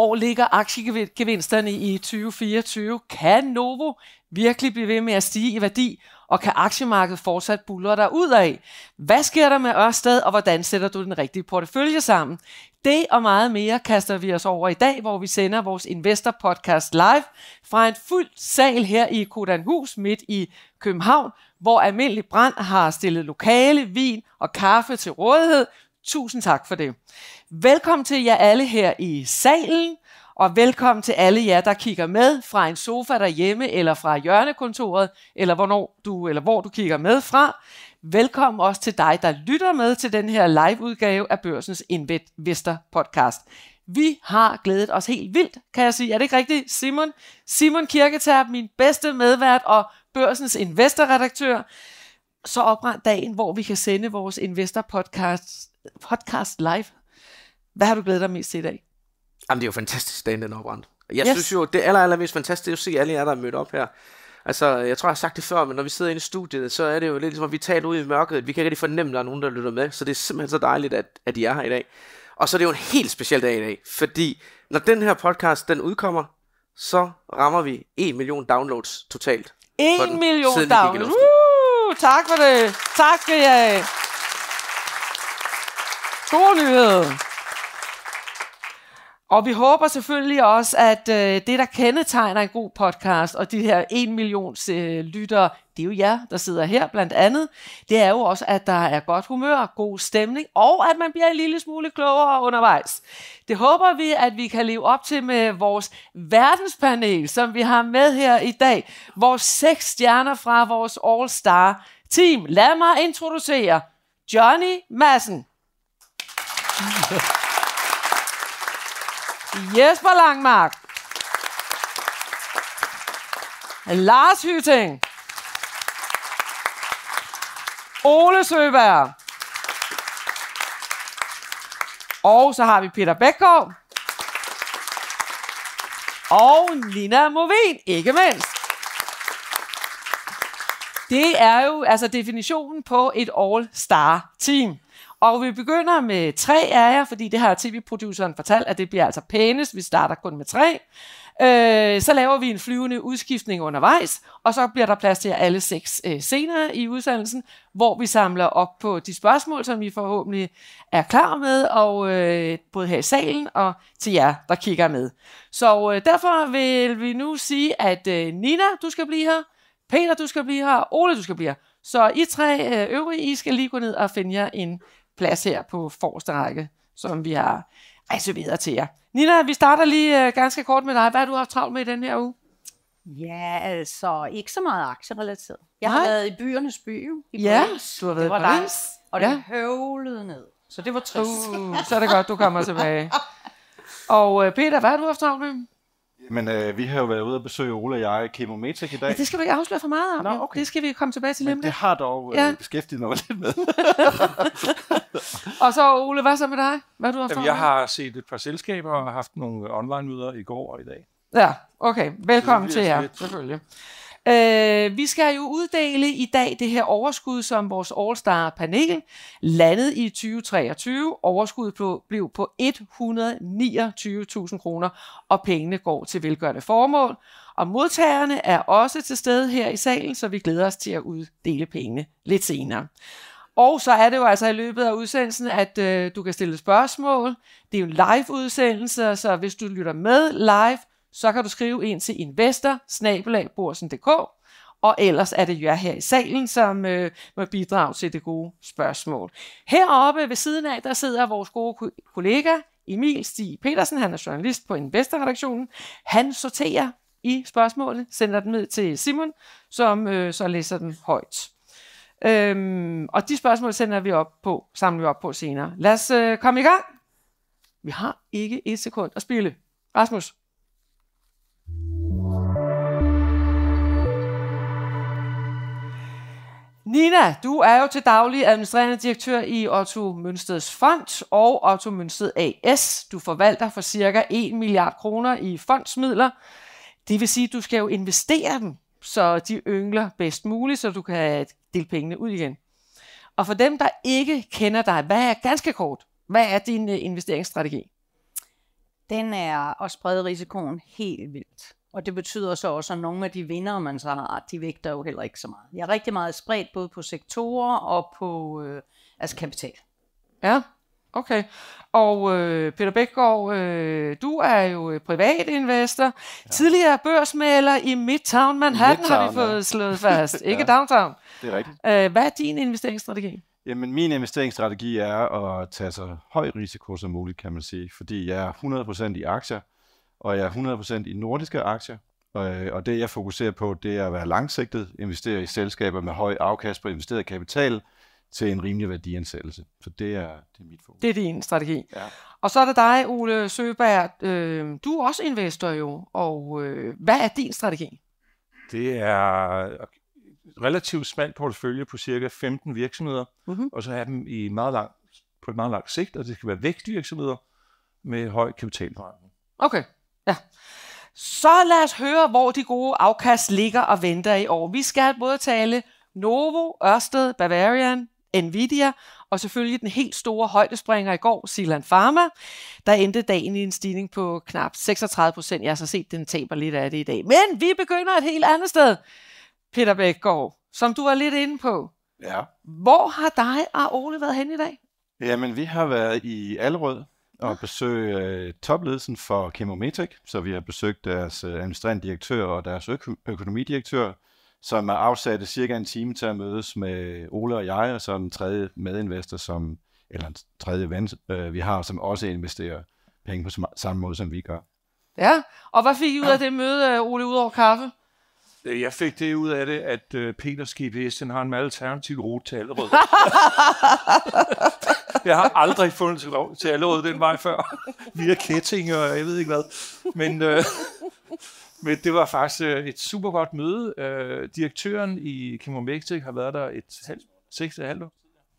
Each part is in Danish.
Hvor ligger aktiegevinsterne i 2024? Kan Novo virkelig blive ved med at stige i værdi? Og kan aktiemarkedet fortsat buller dig ud af? Hvad sker der med Ørsted, og hvordan sætter du den rigtige portefølje sammen? Det og meget mere kaster vi os over i dag, hvor vi sender vores Investor Podcast live fra en fuld sal her i Kodanhus midt i København, hvor Almindelig Brand har stillet lokale, vin og kaffe til rådighed. Tusind tak for det. Velkommen til jer alle her i salen, og velkommen til alle jer, der kigger med fra en sofa derhjemme, eller fra hjørnekontoret, eller, hvornår du, eller hvor du kigger med fra. Velkommen også til dig, der lytter med til den her live-udgave af Børsens Investor podcast. Vi har glædet os helt vildt, kan jeg sige. Er det ikke rigtigt, Simon? Simon Kirketab, min bedste medvært og Børsens investorredaktør. Så oprand dagen, hvor vi kan sende vores Investor podcast, podcast live. Hvad har du glædet dig mest til i dag? Jamen, det er jo fantastisk, den er opbrændt. Jeg yes. synes jo, det aller, aller mest fantastisk at se alle jer, der er mødt op her. Altså, jeg tror, jeg har sagt det før, men når vi sidder inde i studiet, så er det jo lidt ligesom, at vi taler ud i mørket. Vi kan ikke rigtig fornemme, at der er nogen, der lytter med. Så det er simpelthen så dejligt, at, at I er her i dag. Og så er det jo en helt speciel dag i dag, fordi når den her podcast, den udkommer, så rammer vi 1 million downloads totalt. 1 million downloads. Uh, tak for det. Tak skal jeg have. God nyhed. Og vi håber selvfølgelig også, at øh, det, der kendetegner en god podcast, og de her 1 millions øh, lyttere, det er jo jer, der sidder her blandt andet, det er jo også, at der er godt humør, god stemning, og at man bliver en lille smule klogere undervejs. Det håber vi, at vi kan leve op til med vores verdenspanel, som vi har med her i dag. Vores seks stjerner fra vores All-Star team. Lad mig introducere Johnny Madsen. Jesper Langmark. Lars Hyting. Ole Søberg. Og så har vi Peter Bækgaard. Og Nina Movin, ikke mindst. Det er jo altså definitionen på et all-star team. Og vi begynder med tre af jer, fordi det har tv-produceren fortalt, at det bliver altså pænest. Vi starter kun med tre. Øh, så laver vi en flyvende udskiftning undervejs, og så bliver der plads til alle seks øh, senere i udsendelsen, hvor vi samler op på de spørgsmål, som I forhåbentlig er klar med, og øh, både her i salen og til jer, der kigger med. Så øh, derfor vil vi nu sige, at øh, Nina, du skal blive her, Peter, du skal blive her, Ole, du skal blive her. Så I tre øh, øvrige, I skal lige gå ned og finde jer en plads her på forreste række, som vi har reserveret til jer. Nina, vi starter lige uh, ganske kort med dig. Hvad har du haft travlt med i den her uge? Ja, altså ikke så meget aktierelateret. Jeg Nej. har været i byernes by i ja, Paris. du har været det var i Paris. og det ja. høvlede ned. Så det var trist. Uh, så er det godt, du kommer tilbage. Og uh, Peter, hvad har du haft travlt med? Men øh, vi har jo været ude og besøge Ole og jeg Chemometric i dag. Ja, det skal du ikke afsløre for meget om. Nå, okay. Det skal vi komme tilbage til lidt. det har dog øh, ja. beskæftiget mig lidt med. og så Ole, hvad så med dig? Hvad har du haft Jamen, Jeg har set et par selskaber og haft nogle online-møder i går og i dag. Ja, okay. Velkommen til jer, selvfølgelig. Øh, vi skal jo uddele i dag det her overskud, som vores All-Star-panel landede i 2023. Overskuddet blev, blev på 129.000 kroner, og pengene går til velgørende formål. Og modtagerne er også til stede her i salen, så vi glæder os til at uddele pengene lidt senere. Og så er det jo altså i løbet af udsendelsen, at øh, du kan stille spørgsmål. Det er jo en live-udsendelse, så hvis du lytter med live, så kan du skrive ind til investor og ellers er det jer her i salen, som øh, må bidrage til det gode spørgsmål. Heroppe ved siden af, der sidder vores gode kollega Emil Stig Petersen, han er journalist på Investor-redaktionen. Han sorterer i spørgsmålene, sender dem ned til Simon, som øh, så læser dem højt. Øhm, og de spørgsmål sender vi op på, samler vi op på senere. Lad os øh, komme i gang. Vi har ikke et sekund at spille. Rasmus. Nina, du er jo til daglig administrerende direktør i Otto Mønsteds Fond og Otto Mønsted AS. Du forvalter for cirka 1 milliard kroner i fondsmidler. Det vil sige, at du skal jo investere dem, så de yngler bedst muligt, så du kan dele pengene ud igen. Og for dem, der ikke kender dig, hvad er ganske kort, hvad er din øh, investeringsstrategi? den er at sprede risikoen helt vildt. Og det betyder så også, at nogle af de vinder, man så har, de vægter jo heller ikke så meget. Jeg er rigtig meget spredt både på sektorer og på øh, altså kapital. Ja, okay. Og øh, Peter Bækgaard, øh, du er jo privatinvestor. Ja. Tidligere børsmaler i Midtown Manhattan, Midtown, har vi fået ja. slået fast. ikke ja, downtown. Det er rigtigt. Øh, hvad er din investeringsstrategi? Jamen, min investeringsstrategi er at tage så høj risiko som muligt, kan man sige. Fordi jeg er 100% i aktier, og jeg er 100% i nordiske aktier. Og, og det, jeg fokuserer på, det er at være langsigtet, investere i selskaber med høj afkast på investeret kapital, til en rimelig værdiansættelse. Så det er, det er mit fokus. Det er din strategi. Ja. Og så er det dig, Ole Søberg. Øh, du er også investor jo, og øh, hvad er din strategi? Det er relativt smalt portefølje på cirka 15 virksomheder, mm-hmm. og så have dem i meget lang, på et meget langt sigt, og det skal være vækstvirksomheder med høj kapitalforretning. Okay, ja. Så lad os høre, hvor de gode afkast ligger og venter i år. Vi skal både tale Novo, Ørsted, Bavarian, Nvidia, og selvfølgelig den helt store højdespringer i går, Silan Pharma, der endte dagen i en stigning på knap 36 procent. Jeg har så set, den taber lidt af det i dag. Men vi begynder et helt andet sted, Peter Bækgaard, som du var lidt inde på. Ja. Hvor har dig og Ole været hen i dag? Jamen, vi har været i Allerød og besøgt uh, topledelsen for Chemometec, så vi har besøgt deres uh, administrerende direktør og deres øko- økonomidirektør, som er afsat cirka en time til at mødes med Ole og jeg, og så en tredje medinvestor, som, eller en tredje ven, øh, vi har, som også investerer penge på samme måde, som vi gør. Ja, og hvad fik I ud af det møde, øh, Ole, ud over kaffe? Øh, jeg fik det ud af det, at Peters GPS den har en alternativ rute til Allerød. jeg har aldrig fundet til, til Allerød den vej før. Via Ketting og jeg ved ikke hvad. Men, uh, men det var faktisk øh, et super godt møde. Øh, direktøren i Chemometic har været der et halvt, seks og halvt år.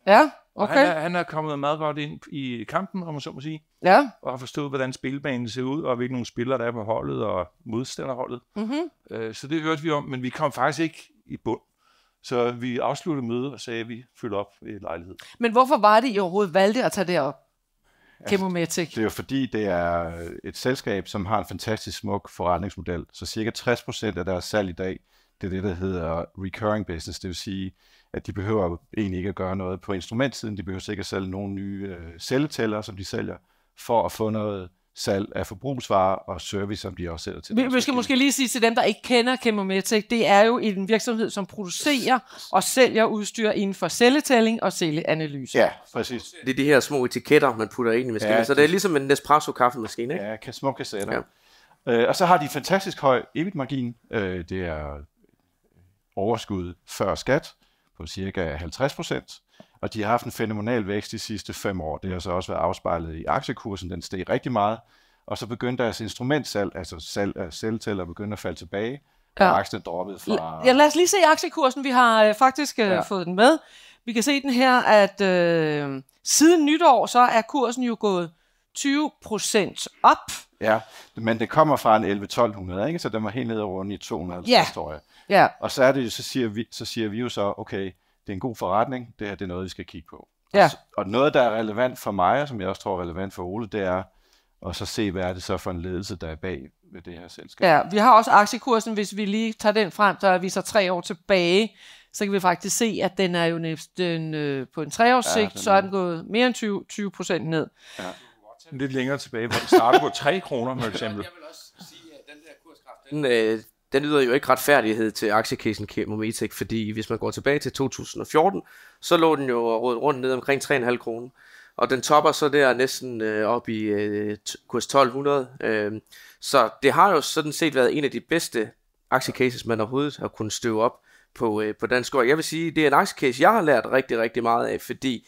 Ja, okay. han, er, han er kommet meget godt ind i kampen, om man så må sige. Ja. Og har forstået, hvordan spilbanen ser ud, og hvilke nogle spillere, der er på holdet og modstanderholdet. Mm-hmm. Øh, så det hørte vi om, men vi kom faktisk ikke i bund. Så vi afsluttede mødet og sagde, at vi følger op i lejlighed. Men hvorfor var det, I overhovedet valgte at tage det op? Chemomatic. Det er jo fordi, det er et selskab, som har en fantastisk smuk forretningsmodel. Så cirka 60% af deres salg i dag, det er det, der hedder recurring business. Det vil sige, at de behøver egentlig ikke at gøre noget på instrumentsiden. De behøver ikke at sælge nogle nye øh, celletæller, som de sælger, for at få noget salg af forbrugsvarer og service, som de også sælger til. Vi, vi skal måske lige sige til dem, der ikke kender Chemometic, det er jo en virksomhed, som producerer og sælger udstyr inden for celletælling og celleanalyse. Ja, præcis. Det er de her små etiketter, man putter ind i maskinen, ja, så det er ligesom en Nespresso-kaffemaskine, ikke? Ja, små kassetter. Ja. Øh, og så har de fantastisk høj EBIT-margin. Øh, det er overskud før skat på cirka 50 procent. Og de har haft en fænomenal vækst de sidste fem år. Det har så også været afspejlet i aktiekursen. Den steg rigtig meget. Og så begyndte deres instrumentsalg, altså salg af selvtæller, begyndte at falde tilbage. Og ja. aktien droppet fra... Ja, lad os lige se aktiekursen. Vi har øh, faktisk øh, ja. fået den med. Vi kan se den her, at øh, siden nytår, så er kursen jo gået 20 procent op. Ja, men det kommer fra en 11-1200, ikke? så den var helt nede rundt i 250, ja. tror jeg. Ja. Og så, er det, så, siger vi, så siger vi jo så, okay, det er en god forretning, det her det er noget, vi skal kigge på. Ja. Og, og noget, der er relevant for mig, og som jeg også tror er relevant for Ole, det er at så se, hvad er det så for en ledelse, der er bag ved det her selskab. Ja, vi har også aktiekursen, hvis vi lige tager den frem, så vi så tre år tilbage, så kan vi faktisk se, at den er jo næsten øh, på en treårs ja, så er den gået mere end 20, 20 procent ned. Ja. Lidt længere tilbage, hvor den starter på 3 kroner, for eksempel. Jeg vil også sige, at den der kurskraft, den, øh, den yder jo ikke retfærdighed til aktiecasen Chemometec, fordi hvis man går tilbage til 2014, så lå den jo rundt ned omkring 3,5 kroner. Og den topper så der næsten øh, op i øh, kurs 1200. Øh, så det har jo sådan set været en af de bedste aktiecases, man overhovedet har kunnet støve op på, øh, på dansk år. Jeg vil sige, det er en aktiecase, jeg har lært rigtig, rigtig meget af, fordi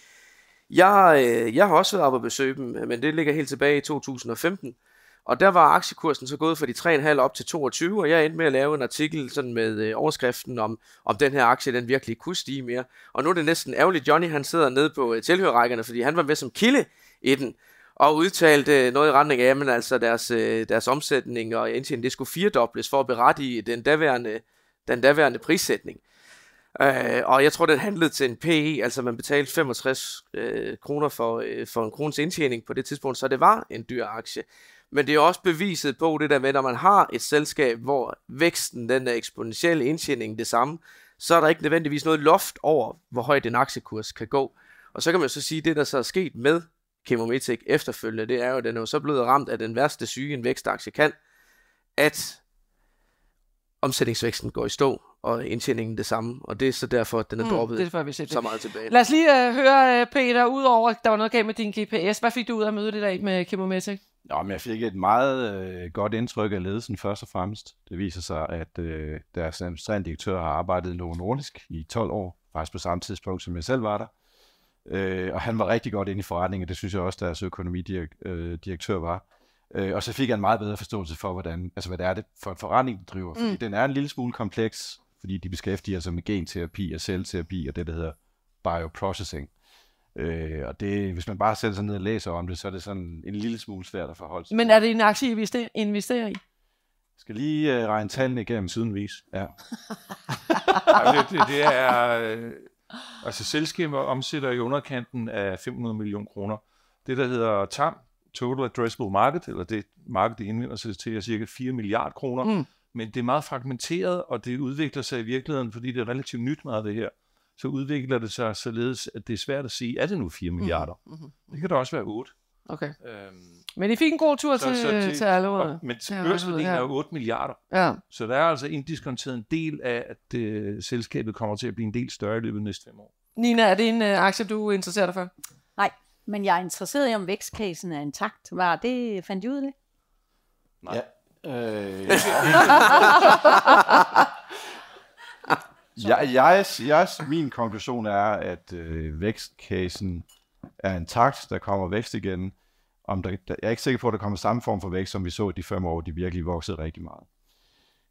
jeg, øh, jeg har også været oppe og besøge dem, men det ligger helt tilbage i 2015. Og der var aktiekursen så gået fra de 3,5 op til 22, og jeg endte med at lave en artikel sådan med øh, overskriften om, om den her aktie, den virkelig kunne stige mere. Og nu er det næsten ærgerligt, Johnny han sidder nede på øh, tilhørrækkerne, fordi han var med som kilde i den, og udtalte øh, noget i retning af, at altså deres, øh, deres omsætning og indtjening, det skulle firedobles for at berettige den daværende, den daværende prissætning. Øh, og jeg tror, den handlede til en PE, altså man betalte 65 øh, kroner for, øh, for en krones indtjening på det tidspunkt, så det var en dyr aktie. Men det er også beviset på det der med, når man har et selskab, hvor væksten, den er eksponentiel, indtjeningen det samme, så er der ikke nødvendigvis noget loft over, hvor højt en aktiekurs kan gå. Og så kan man så sige, at det, der så er sket med Chemometic efterfølgende, det er jo, at den er jo så blevet ramt af den værste syge, en vækstaktie kan, at omsætningsvæksten går i stå, og indtjeningen det samme, og det er så derfor, at den er droppet det er vi så meget tilbage. Lad os lige uh, høre, uh, Peter, udover at der var noget galt med din GPS, hvad fik du ud af mødet i dag med Chemometic? Nå, men jeg fik et meget øh, godt indtryk af ledelsen først og fremmest. Det viser sig, at øh, deres administrerende direktør har arbejdet i Novo Nordisk i 12 år, faktisk på samme tidspunkt, som jeg selv var der. Øh, og han var rigtig godt inde i forretningen, og det synes jeg også, deres økonomidirektør øh, var. Øh, og så fik jeg en meget bedre forståelse for, hvordan, altså, hvad det er det for en forretning, der driver. Fordi mm. den er en lille smule kompleks, fordi de beskæftiger sig med genterapi og celleterapi og det, der hedder bioprocessing. Øh, og det, hvis man bare sætter sig ned og læser om det, så er det sådan en lille smule svært at forholde sig Men er det en aktie, I investerer i? Jeg skal lige uh, regne tallene igennem sidenvis. Ja. Ej, det, det, det er... Øh, altså selskaber omsætter i underkanten af 500 millioner kroner. Det, der hedder TAM, Total Addressable Market, eller det marked, det indvender sig til, er cirka 4 milliarder kroner. Mm. Men det er meget fragmenteret, og det udvikler sig i virkeligheden, fordi det er relativt nyt meget det her så udvikler det sig således, at det er svært at sige, er det nu 4 mhm. milliarder? Mm-hmm. Det kan da også være 8. Okay. Øhm, men I fik en god tur så, til, så til, til Allerød. Men børsværdien er jo 8 milliarder. Ja. Så der er altså indiskonteret en del af, at det, selskabet kommer til at blive en del større i løbet af næste fem år. Nina, er det en uh, aktie, du interesserer dig for? Nej, men jeg er interesseret i, om vækstcasen er intakt. Var det, fandt I ud af det? Nej. Ja. Øh, jeg, jeg, jeg, min konklusion er, at øh, vækstcasen er intakt, der kommer vækst igen. Om der, jeg er ikke sikker på, at der kommer samme form for vækst, som vi så i de fem år, de virkelig voksede rigtig meget.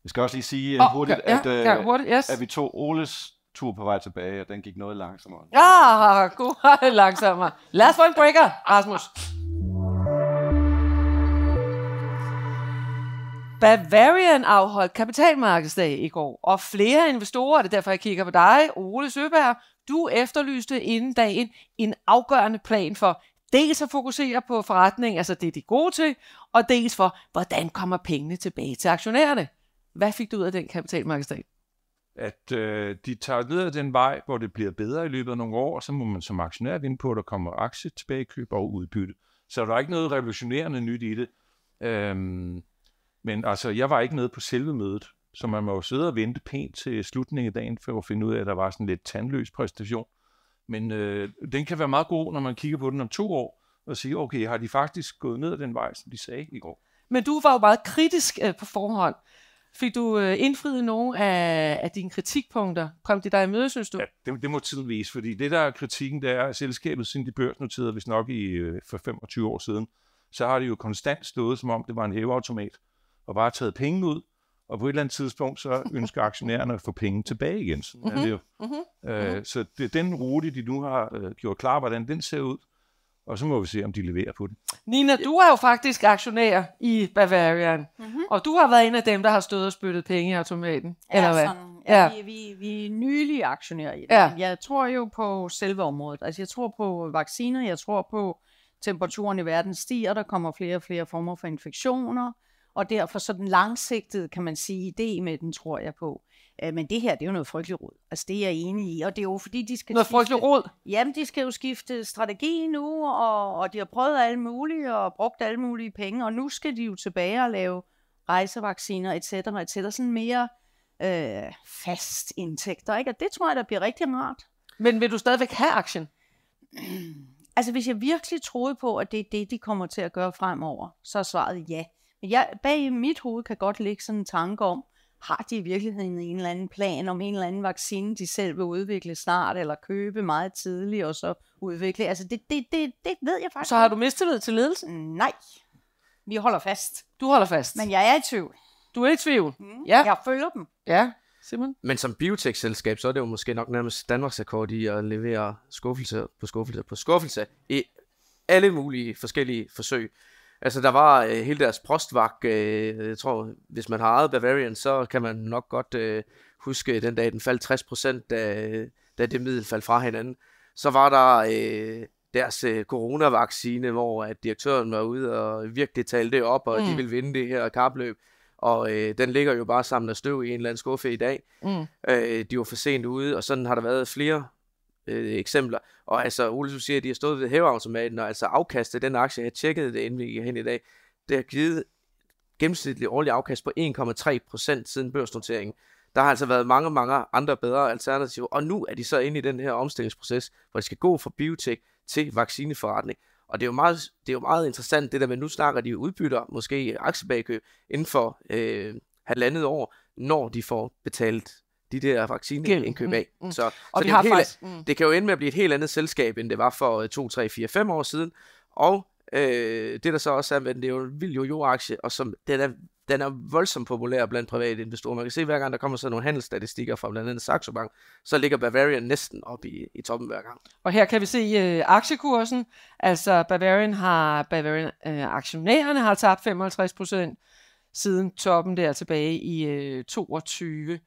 Jeg skal også lige sige oh, hurtigt, okay. at, ja, ja, hurtigt, yes. at vi tog Oles tur på vej tilbage, og den gik noget langsommere. Ja, god langsommere. Lad os få en breaker, Rasmus. Bavarian afholdt kapitalmarkedsdag i går, og flere investorer, det er derfor, jeg kigger på dig, Ole Søberg, du efterlyste inden dagen en afgørende plan for dels at fokusere på forretning, altså det, de er gode til, og dels for, hvordan kommer pengene tilbage til aktionærerne. Hvad fik du ud af den kapitalmarkedsdag? At øh, de tager ned ad den vej, hvor det bliver bedre i løbet af nogle år, så må man som aktionær vinde på, at der kommer aktie tilbagekøb og udbytte. Så der er ikke noget revolutionerende nyt i det. Øhm, men altså, jeg var ikke med på selve mødet, så man må jo sidde og vente pænt til slutningen af dagen, for at finde ud af, at der var sådan lidt tandløs præstation. Men øh, den kan være meget god, når man kigger på den om to år, og siger, okay, har de faktisk gået ned ad den vej, som de sagde i går? Men du var jo meget kritisk øh, på forhånd. Fik du øh, indfriet nogle af, af dine kritikpunkter? Kom de dig i møde, synes du? Ja, det, det må tiden vise, fordi det der er kritikken, det er, at selskabet, siden de børsnoterede, hvis nok i, øh, for 25 år siden, så har de jo konstant stået, som om det var en hæveautomat og bare taget penge ud, og på et eller andet tidspunkt, så ønsker aktionærerne at få penge tilbage igen. Sådan mm-hmm. er det jo. Mm-hmm. Øh, så det er den rute, de nu har øh, gjort klar, hvordan den ser ud, og så må vi se, om de leverer på den. Nina, du er jo faktisk aktionær i Bavarian, mm-hmm. og du har været en af dem, der har stået og spyttet penge i automaten, ja, eller hvad? Sådan, ja, ja. Vi, vi, vi er nylige aktionærer i det. Ja. Jeg tror jo på selve området. Altså, jeg tror på vacciner, jeg tror på temperaturen i verden stiger, der kommer flere og flere former for infektioner, og derfor så den langsigtede, kan man sige, idé med den, tror jeg på. Øh, men det her, det er jo noget frygteligt råd. Altså, det er jeg enig i. Og det er jo fordi, de skal Noget skifte, frygteligt råd? Jamen, de skal jo skifte strategi nu, og, og de har prøvet alt muligt, og brugt alle mulige penge, og nu skal de jo tilbage og lave rejsevacciner, et cetera, et cetera. Sådan mere øh, fast indtægter, ikke? Og det tror jeg, der bliver rigtig rart. Men vil du stadigvæk have aktien? Altså, hvis jeg virkelig troede på, at det er det, de kommer til at gøre fremover, så er svaret ja. Jeg, bag mit hoved kan godt ligge sådan en tanke om, har de i virkeligheden en eller anden plan om en eller anden vaccine, de selv vil udvikle snart, eller købe meget tidligt, og så udvikle? Altså, det, det, det, det ved jeg faktisk Så har du mistillid til ledelsen? Nej. Vi holder fast. Du holder fast? Men jeg er i tvivl. Du er i tvivl? Mm. Ja. Jeg følger dem. Ja. Simon? Men som biotech-selskab, så er det jo måske nok nærmest Danmarks rekord i at levere skuffelse på skuffelse på skuffelse i alle mulige forskellige forsøg. Altså, der var øh, hele deres prostvak. Øh, jeg tror, hvis man har ejet Bavarian, så kan man nok godt øh, huske den dag, den faldt 60 procent, da, da det middel faldt fra hinanden. Så var der øh, deres øh, coronavaccine, hvor at direktøren var ude og virkelig talte det op, og mm. de vil vinde det her kapløb. Og øh, den ligger jo bare sammen af støv i en eller anden skuffe i dag. Mm. Øh, de var for sent ude, og sådan har der været flere øh, eksempler. Og altså, Ole, du siger, at de har stået ved hæveautomaten, og altså afkastet den aktie, jeg tjekkede det, inden vi gik hen i dag, det har givet gennemsnitlig årlig afkast på 1,3 procent siden børsnoteringen. Der har altså været mange, mange andre bedre alternativer, og nu er de så inde i den her omstillingsproces, hvor de skal gå fra biotech til vaccineforretning. Og det er jo meget, det er jo meget interessant, det der med, nu snakker de udbytter, måske aktiebagkøb, inden for øh, halvandet år, når de får betalt de der vaccineindkøb af. Mm, mm. Så, og så det, har helt, faktisk, mm. det kan jo ende med at blive et helt andet selskab, end det var for 2, 3, 4, 5 år siden. Og øh, det der så også er, at det er jo en vild jo-jo-aktie, og som, den, er, den er voldsomt populær blandt private investorer. Man kan se, hver gang der kommer sådan nogle handelsstatistikker fra blandt andet Saxo Bank, så ligger Bavarian næsten op i, i toppen hver gang. Og her kan vi se øh, aktiekursen. Altså Bavarian har, Bavarian øh, aktionærerne har tabt 55 procent siden toppen der tilbage i øh, 22.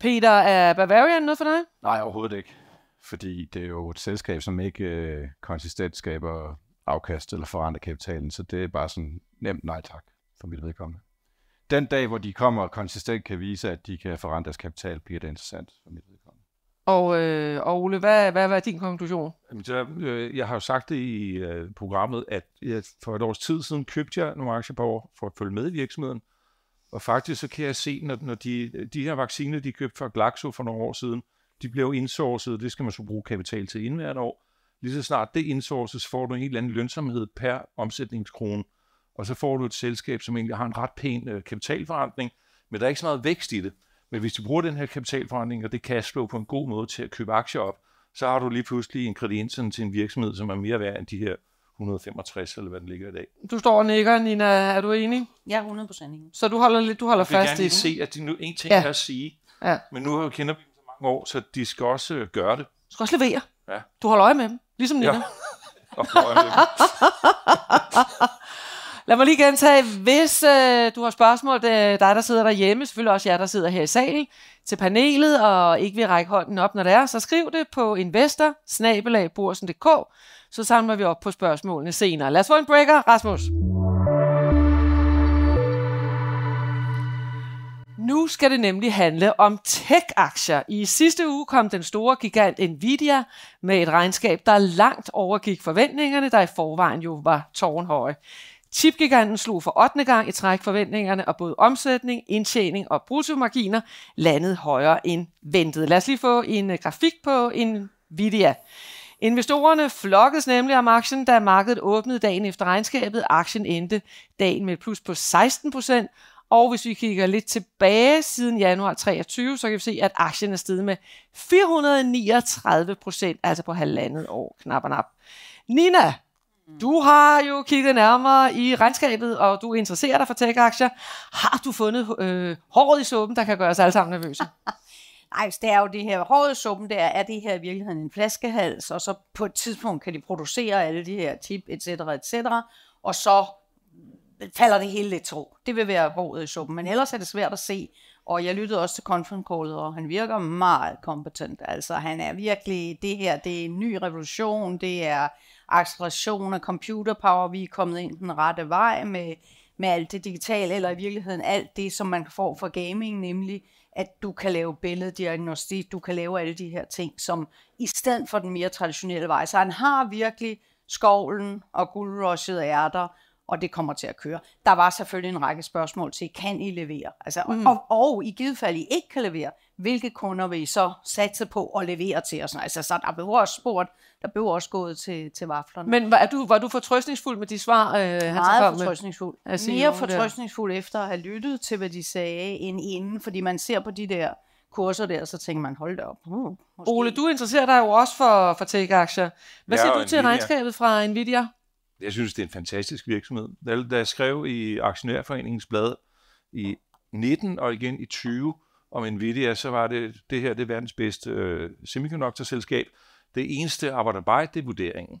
Peter, er Bavarian noget for dig? Nej, overhovedet ikke. Fordi det er jo et selskab, som ikke øh, konsistent skaber afkast eller forandrer kapitalen, så det er bare sådan nemt nej tak for mit vedkommende. Den dag, hvor de kommer og konsistent kan vise, at de kan forandre deres kapital, bliver det interessant for mit vedkommende. Og, øh, og Ole, hvad, hvad var din konklusion? Jamen, så, øh, jeg har jo sagt det i øh, programmet, at jeg, for et års tid siden købte jeg nogle aktier på år for at følge med i virksomheden, og faktisk så kan jeg se, når, når de, de her vacciner, de købte fra Glaxo for nogle år siden, de blev indsourcet, det skal man så bruge kapital til inden hvert år. Lige så snart det indsources, får du en helt anden lønsomhed per omsætningskrone, og så får du et selskab, som egentlig har en ret pæn øh, kapitalforretning, men der er ikke så meget vækst i det. Men hvis du bruger den her kapitalforretning og det cashflow på en god måde til at købe aktier op, så har du lige pludselig ingredienserne til en virksomhed, som er mere værd end de her 165, eller hvad den ligger i dag. Du står og nikker, Nina. Er du enig? Ja, 100 procent enig. Så du holder, lidt, du holder fast i Jeg vil gerne lige se, at de nu en ting ja. er at sige, ja. men nu har jeg kender dem så mange år, så de skal også øh, gøre det. Du skal også levere. Ja. Du holder øje med dem, ligesom Nina. Ja. Lad mig lige gentage, hvis øh, du har spørgsmål, det er dig, der sidder derhjemme, selvfølgelig også jer, der sidder her i salen, til panelet, og ikke vil række hånden op, når det er, så skriv det på investor så samler vi op på spørgsmålene senere. Lad os få en breaker, Rasmus. Nu skal det nemlig handle om tech-aktier. I sidste uge kom den store gigant Nvidia med et regnskab, der langt overgik forventningerne, der i forvejen jo var tårnhøje. Chipgiganten slog for 8. gang i træk forventningerne, og både omsætning, indtjening og bruttomarginer landede højere end ventet. Lad os lige få en øh, grafik på Nvidia. Investorerne flokkedes nemlig om aktien, da markedet åbnede dagen efter regnskabet. Aktien endte dagen med et plus på 16 procent, og hvis vi kigger lidt tilbage siden januar 23, så kan vi se, at aktien er steget med 439 procent, altså på halvandet år, knap og nap. Nina, du har jo kigget nærmere i regnskabet, og du interesserer dig for tech-aktier. Har du fundet øh, håret i suppen, der kan gøre os alle sammen nervøse? Nej, det er jo det her rådesuppen, der er det her i virkeligheden en flaskehals, og så på et tidspunkt kan de producere alle de her tip, etc., etc., og så falder det hele lidt tro. Det vil være rådet i suppen, men ellers er det svært at se, og jeg lyttede også til conference callet, og han virker meget kompetent. Altså han er virkelig, det her, det er en ny revolution, det er acceleration af computer power, vi er kommet ind den rette vej med, med alt det digitale, eller i virkeligheden alt det, som man får fra gaming, nemlig at du kan lave billeddiagnostik, du kan lave alle de her ting, som i stedet for den mere traditionelle vej. Så han har virkelig skovlen og guldrushet ærter, og det kommer til at køre. Der var selvfølgelig en række spørgsmål til, kan I levere? Altså, mm. og, og i givet fald I ikke kan levere, hvilke kunder vil I så satse på at levere til os? Altså, så der blev også spurgt, der blev også gået til, til vaflerne. Men var du, var du fortrøstningsfuld med de svar, øh, han Meget fortrøstningsfuld. Mere fortrøstningsfuld efter at have lyttet til, hvad de sagde, end inden, fordi man ser på de der kurser der, så tænker man, hold da op. Uh, Ole, du interesserer dig jo også for, for tech-aktier. Hvad ja, siger du til Nvidia. regnskabet fra Nvidia? Jeg synes, det er en fantastisk virksomhed. Da jeg skrev i Aktionærforeningens blad i 19 og igen i 20 om Nvidia, så var det, det her det er verdens bedste øh, semiconductor-selskab. Det eneste arbejder bare, det er vurderingen.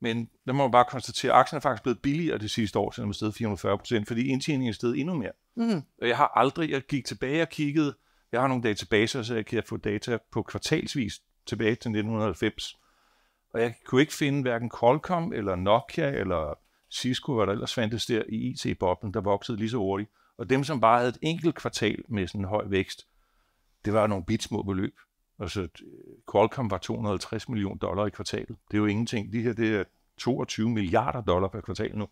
Men der må man bare konstatere, at aktien er faktisk blevet billigere det sidste år, selvom den er steget 440 procent, fordi indtjeningen er steget endnu mere. Mm. Og jeg har aldrig, jeg gik tilbage og kiggede, jeg har nogle databaser, så jeg kan få data på kvartalsvis tilbage til 1990. og jeg kunne ikke finde hverken Qualcomm eller Nokia eller Cisco, hvad der ellers fandtes der i IT-boblen, der voksede lige så hurtigt. Og dem, som bare havde et enkelt kvartal med sådan en høj vækst, det var nogle bit små beløb. Altså, Qualcomm var 250 millioner dollar i kvartalet. Det er jo ingenting. De her, det er 22 milliarder dollar per kvartal nu.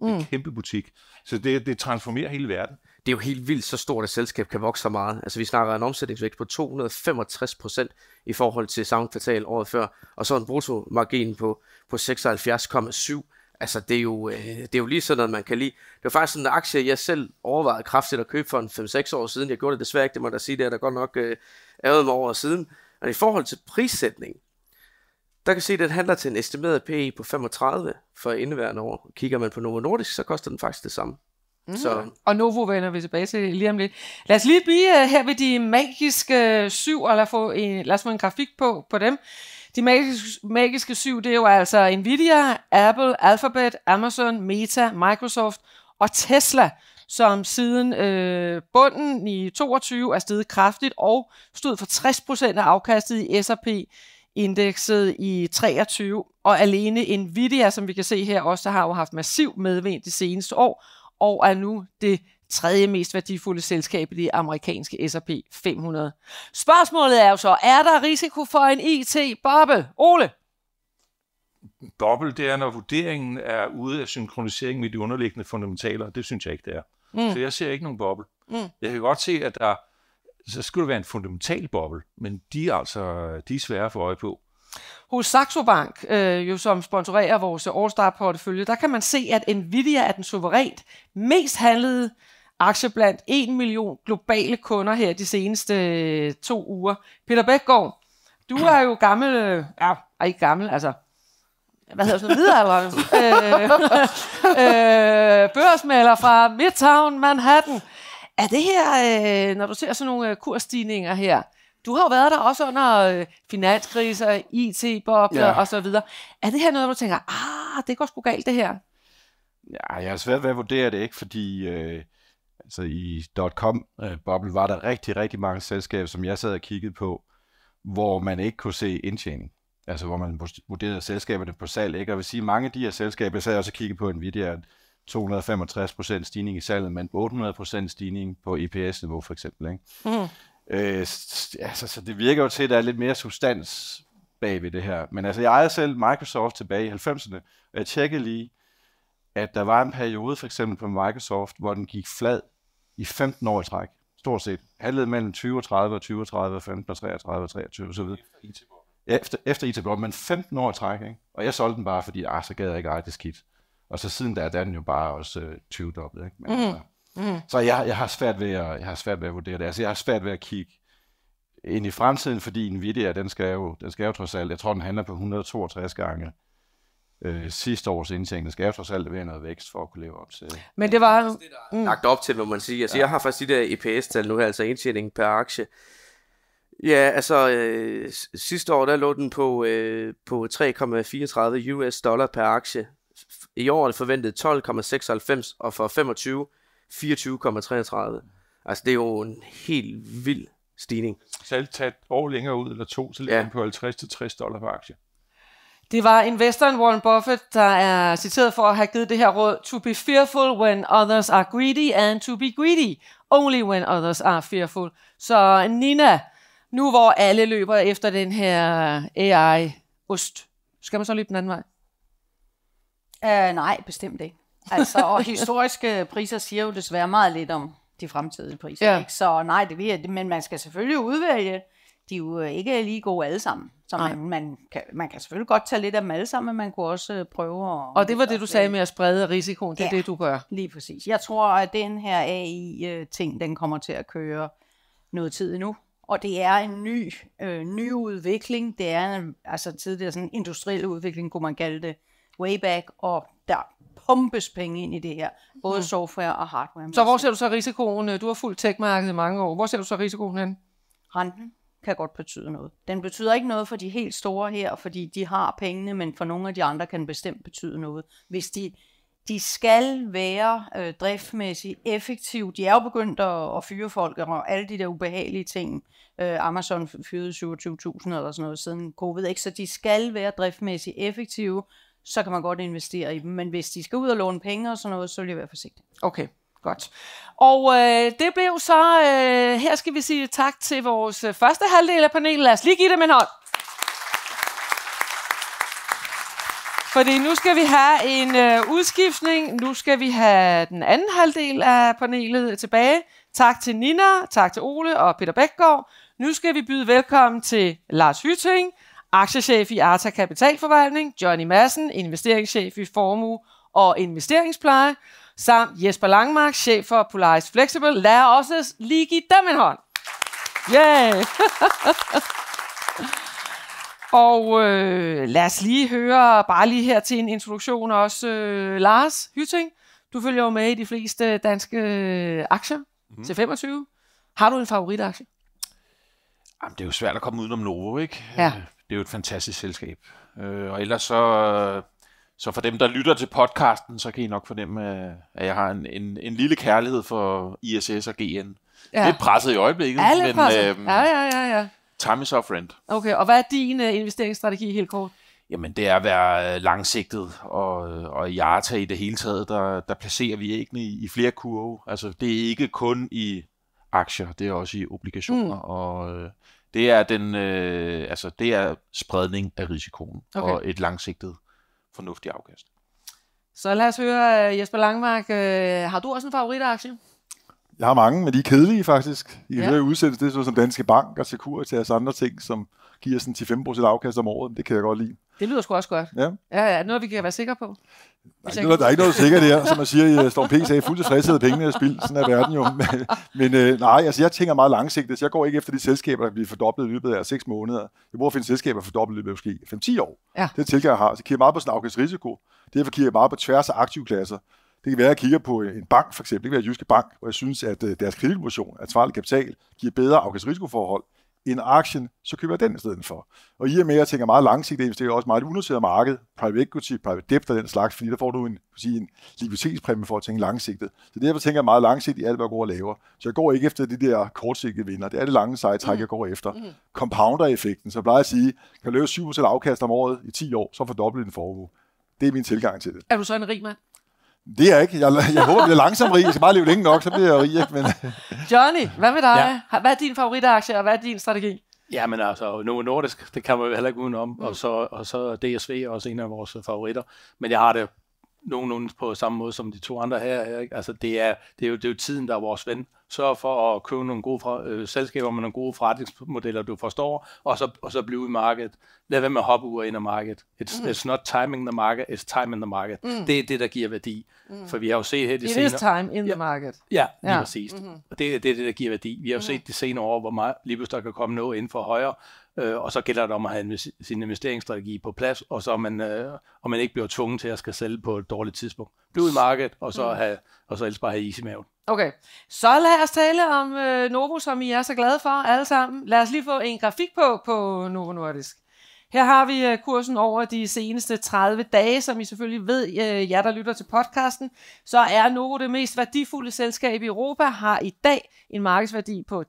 Det er en mm. kæmpe butik. Så det, det transformerer hele verden. Det er jo helt vildt, så stort et selskab kan vokse så meget. Altså vi snakker en omsætningsvækst på 265 procent i forhold til samme kvartal året før, og så en bruttomargin på, på 76,7. Altså det er, jo, øh, det er jo lige sådan noget, man kan lide. Det var faktisk sådan en aktie, jeg selv overvejede kraftigt at købe for en 5-6 år siden. Jeg gjorde det desværre ikke, det må jeg da sige, det er der godt nok øh, ærget mig over siden. Men i forhold til prissætning, der kan se, at den handler til en estimeret PE på 35 for indeværende år. Kigger man på Novo Nordisk, så koster den faktisk det samme. Mm. Så. Og Novo vender vi tilbage til lige om lidt. Lad os lige blive uh, her ved de magiske syv, og lad, få en, lad os få en grafik på, på dem. De magiske, magiske syv, det er jo altså Nvidia, Apple, Alphabet, Amazon, Meta, Microsoft og Tesla, som siden øh, bunden i 22 er steget kraftigt og stod for 60% af afkastet i S&P indekset i 23, og alene Nvidia, som vi kan se her også, har jo haft massiv medvind de seneste år, og er nu det tredje mest værdifulde selskab i det amerikanske S&P 500. Spørgsmålet er jo så, er der risiko for en IT-boble? Ole? Boble, det er, når vurderingen er ude af synkronisering med de underliggende fundamentaler. Det synes jeg ikke, det er. Mm. Så jeg ser ikke nogen boble. Mm. Jeg kan godt se, at der så skulle være en fundamental boble, men de er altså de er svære at få øje på. Hos Saxo Bank, øh, jo som sponsorerer vores All-Star-portefølje, der kan man se, at Nvidia er den suverænt mest handlede aktie blandt 1 million globale kunder her de seneste øh, to uger. Peter Bækgaard, du er jo gammel, øh, ja, er ikke gammel, altså hvad hedder sådan videre, øh, øh, børsmælder fra Midtown Manhattan. Er det her, øh, når du ser sådan nogle øh, kursstigninger her, du har jo været der også under øh, finanskriser, IT-bobler ja. og så videre. Er det her noget, hvor du tænker, ah, det går sgu galt det her? Ja, jeg er svært ved at vurdere det ikke, fordi øh, altså i .com-boble øh, var der rigtig, rigtig mange selskaber, som jeg sad og kiggede på, hvor man ikke kunne se indtjening. Altså hvor man vurderede selskaberne på salg. Ikke? Og jeg vil sige, mange af de her selskaber, jeg sad også og kiggede på Nvidia, 265% stigning i salget, men 800% stigning på EPS-niveau for eksempel. Ikke? Mm. Øh, altså, så det virker jo til, at der er lidt mere substans bag ved det her. Men altså, jeg ejede selv Microsoft tilbage i 90'erne, og jeg tjekkede lige, at der var en periode for eksempel på Microsoft, hvor den gik flad i 15 år i træk. Stort set. Handlede mellem 20 og 30 og 20 og 30 og 15 og 33 og 23 og så videre. Ja, efter, efter it men 15 år i træk, ikke? Og jeg solgte den bare, fordi ah, så gad jeg ikke eje det skidt. Og så siden der, der er den jo bare også øh, 20 dobbelt, ikke? Men, mm. Altså, mm. Så jeg, jeg, har svært ved at, jeg har svært ved at vurdere det. Altså, jeg har svært ved at kigge ind i fremtiden, fordi Nvidia, den skal jo, den skal jo trods alt, jeg tror, den handler på 162 gange øh, sidste års indtjening. Den skal trods alt være noget vækst for at kunne leve op til. Men det var... Mm. Lagt op til, må man sige. Altså, ja. jeg har faktisk de der EPS-tal nu her, altså indtjening per aktie. Ja, altså øh, sidste år, der lå den på, øh, på 3,34 US dollar per aktie. I år er det forventet 12,96, og for 25 24,33. Altså, det er jo en helt vild stigning. Selv taget år længere ud, eller to, så ligger ja. den på 50-60 dollar per aktie. Det var investoren Warren Buffett, der er citeret for at have givet det her råd. To be fearful when others are greedy, and to be greedy only when others are fearful. Så Nina, nu hvor alle løber efter den her AI-ost, skal man så løbe den anden vej? Uh, nej, bestemt ikke. Altså, og historiske priser siger jo desværre meget lidt om de fremtidige priser. Ja. Ikke? Så nej, det vil men man skal selvfølgelig udvælge. De er jo ikke lige gode alle sammen. Så man, man, kan, man kan selvfølgelig godt tage lidt af dem alle sammen, men man kunne også øh, prøve at... Og det var det, du sagde med at sprede risikoen. Det ja, er det, du gør. lige præcis. Jeg tror, at den her AI-ting, øh, den kommer til at køre noget tid endnu. Og det er en ny, øh, ny udvikling. Det er en, altså tidligere sådan en industriel udvikling, kunne man kalde det, way back, og der pumpes penge ind i det her, både mm. software og hardware. Så hvor ser du så risikoen? Du har fulgt tech-markedet i mange år. Hvor ser du så risikoen hen? Renten kan godt betyde noget. Den betyder ikke noget for de helt store her, fordi de har pengene, men for nogle af de andre kan den bestemt betyde noget. Hvis de, de skal være øh, driftmæssigt effektive. De er jo begyndt at, at fyre folk og alle de der ubehagelige ting. Øh, Amazon fyrede 27.000 eller sådan noget siden covid, ikke? så de skal være driftmæssigt effektive, så kan man godt investere i dem. Men hvis de skal ud og låne penge og sådan noget, så vil jeg være forsigtig. Okay. Godt. Og øh, det blev så, øh, her skal vi sige tak til vores øh, første halvdel af panelet. Lad os lige give dem en hånd. Fordi nu skal vi have en øh, udskiftning. Nu skal vi have den anden halvdel af panelet tilbage. Tak til Nina, tak til Ole og Peter Bækgaard. Nu skal vi byde velkommen til Lars Hytting, aktiechef i Arta Kapitalforvaltning, Johnny Madsen, investeringschef i Formue og Investeringspleje, samt Jesper Langmark, chef for Polaris Flexible. Lad også lige give dem en hånd. Yeah! Og øh, lad os lige høre, bare lige her til en introduktion også, øh, Lars Hytting. Du følger jo med i de fleste danske øh, aktier mm. til 25. Har du en favoritaktie? Jamen, det er jo svært at komme udenom Novo, ikke? Ja. Øh, det er jo et fantastisk selskab. Øh, og ellers så, så for dem, der lytter til podcasten, så kan I nok fornemme, at jeg har en, en, en lille kærlighed for ISS og GN. Ja. Lidt presset i øjeblikket, Alle men presset. øh, ja, ja, ja, ja. time is our friend. Okay, og hvad er din uh, investeringsstrategi helt kort? Jamen, det er at være øh, langsigtet, og, og i Arta i det hele taget, der, der placerer vi ikke i, i flere kurve. Altså, det er ikke kun i aktier, det er også i obligationer, mm. og øh, det er den, øh, altså, det er spredning af risikoen, Okay. og et langsigtet, fornuftigt afkast. Så lad os høre, øh, Jesper Langmark, øh, har du også en favoritaktie? Jeg har mange, men de er kedelige faktisk. I kan Ja. ja. udsættes det er sådan som Danske Bank og Securitas og andre ting, som giver sådan 10-15% afkast om året. Det kan jeg godt lide. Det lyder sgu også godt. Ja. Ja, ja, noget vi kan være sikre på. Der er, ikke noget, der er ikke noget sikkert der, som man siger i Storm P. sagde, fuldt tilfredshed af pengene er spild. Sådan er verden jo. Men, øh, nej, altså jeg tænker meget langsigtet, så jeg går ikke efter de selskaber, der bliver fordoblet i løbet af 6 måneder. Jeg bruger at finde selskaber fordoblet i løbet af måske 5-10 år. Ja. Det er tilgang, jeg har. Så jeg kigger meget på sådan afkastrisiko. Derfor kigger jeg meget på tværs af aktivklasser. Det kan være, at jeg kigger på en bank, for eksempel. Det kan være Jyske Bank, hvor jeg synes, at øh, deres kreditmotion, ansvarlig kapital, giver bedre afkastrisikoforhold end aktien, så køber jeg den i stedet for. Og i og med, at jeg tænker meget langsigtet, investerer jeg også meget unoteret marked, private equity, private debt og den slags, fordi der får du en, sige, en likviditetspræmie for at tænke langsigtet. Så derfor tænker jeg meget langsigtet i alt, hvad jeg går og laver. Så jeg går ikke efter de der kortsigtede vinder. Det er det lange seje træk, jeg går efter. Compounder-effekten, så jeg plejer at sige, kan lave 7% afkast om året i 10 år, så fordobler din formue. Det er min tilgang til det. Er du så en rig mand? Det er jeg ikke. Jeg, jeg håber, jeg bliver langsomt rig. Jeg skal bare leve længe nok, så bliver jeg rig. Ikke? Men, Johnny, hvad med dig? Ja. Hvad er din favoritaktie, og hvad er din strategi? Ja, men altså, Novo Nordisk, det kan man jo heller ikke udenom, mm. og, så, og så DSV er også en af vores favoritter. Men jeg har det nogenlunde på samme måde som de to andre her. her, Ikke? Altså, det er, det, er jo, det er jo tiden, der er vores ven. Sørg for at købe nogle gode fra, øh, selskaber med nogle gode forretningsmodeller, du forstår, og så, og så blive i markedet. Lad være med at hoppe ud og ind af markedet. It's, mm. it's not timing the market, it's time in the market. Mm. Det er det, der giver værdi. Mm. For vi har jo set her de It senere... is time in Ja. the market. Ja, lige Ja. præcis. Mm-hmm. Og det, det er det, der giver værdi. Vi har jo set de senere år, hvor meget lige pludselig der kan komme noget inden for højre, øh, og så gælder det om at have sin investeringsstrategi på plads, og så man, øh, og man ikke bliver tvunget til at skal sælge på et dårligt tidspunkt. Bliv i markedet, og så, have, og så ellers bare have is i maven. Okay, så lad os tale om øh, Novo, som I er så glade for alle sammen. Lad os lige få en grafik på på Novo Nordisk. Her har vi øh, kursen over de seneste 30 dage, som I selvfølgelig ved, øh, jer der lytter til podcasten. Så er Novo det mest værdifulde selskab i Europa, har i dag en markedsværdi på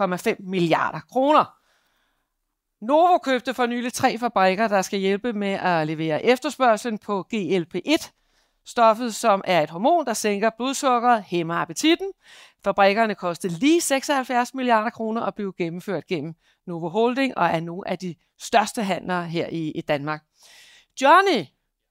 1,5 milliarder kroner. Novo købte for nylig tre fabrikker, der skal hjælpe med at levere efterspørgselen på GLP-1, stoffet som er et hormon, der sænker blodsukkeret, hæmmer appetitten. Fabrikkerne kostede lige 76 milliarder kroner og blev gennemført gennem Novo Holding og er nogle af de største handlere her i, i Danmark. Johnny,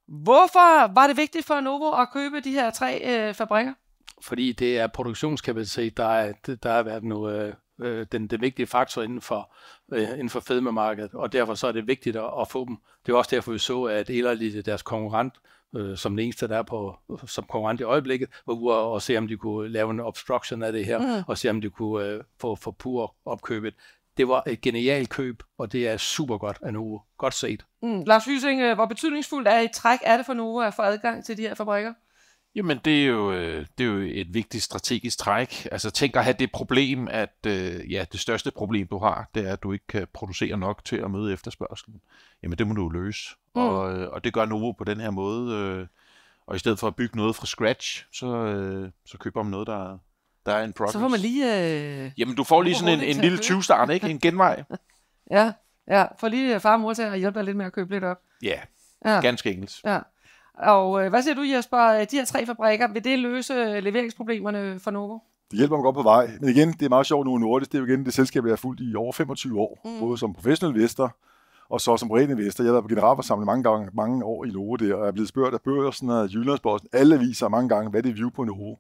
hvorfor var det vigtigt for Novo at købe de her tre øh, fabrikker? Fordi det er produktionskapacitet, der er, der har været nu, øh, den, den vigtige faktor inden for, øh, inden for fedmemarkedet, og derfor så er det vigtigt at, at få dem. Det er også derfor, vi så, at Elerlite, deres konkurrent, øh, som den eneste, der er på, som konkurrent i øjeblikket, var ude og, se, om de kunne lave en obstruction af det her, mm. og se, om de kunne øh, få, få pur opkøbet. Det var et genialt køb, og det er super godt af Novo. Godt set. Mm. Lars Hysing, øh, hvor betydningsfuldt er et træk er det for Novo at få adgang til de her fabrikker? Jamen, det er, jo, øh, det er jo et vigtigt strategisk træk. Altså, tænk at have det problem, at øh, ja, det største problem, du har, det er, at du ikke kan producere nok til at møde efterspørgselen. Jamen, det må du løse. Mm. Og, øh, og det gør Novo på den her måde. Og i stedet for at bygge noget fra scratch, så, så køber man noget, der, der er en progress. Så får man lige... Øh... Jamen, du får lige sådan en, en lille 20-start, ikke? En genvej. ja, ja. For lige far og mor til at hjælpe dig lidt med at købe lidt op. Ja, ja. ganske enkelt. Ja. Og øh, hvad siger du, Jesper? De her tre fabrikker, vil det løse leveringsproblemerne for Novo? Det hjælper mig godt på vej. Men igen, det er meget sjovt nu Nordisk. Det er jo igen det selskab, jeg har fulgt i over 25 år. Mm. Både som professionel investor, og så som privat investor. Jeg har været på generalforsamling mange, gange, mange år i Novo der, og jeg er blevet spurgt af børsen og Jyllandsposten. Alle viser mange gange, hvad det er view på Novo.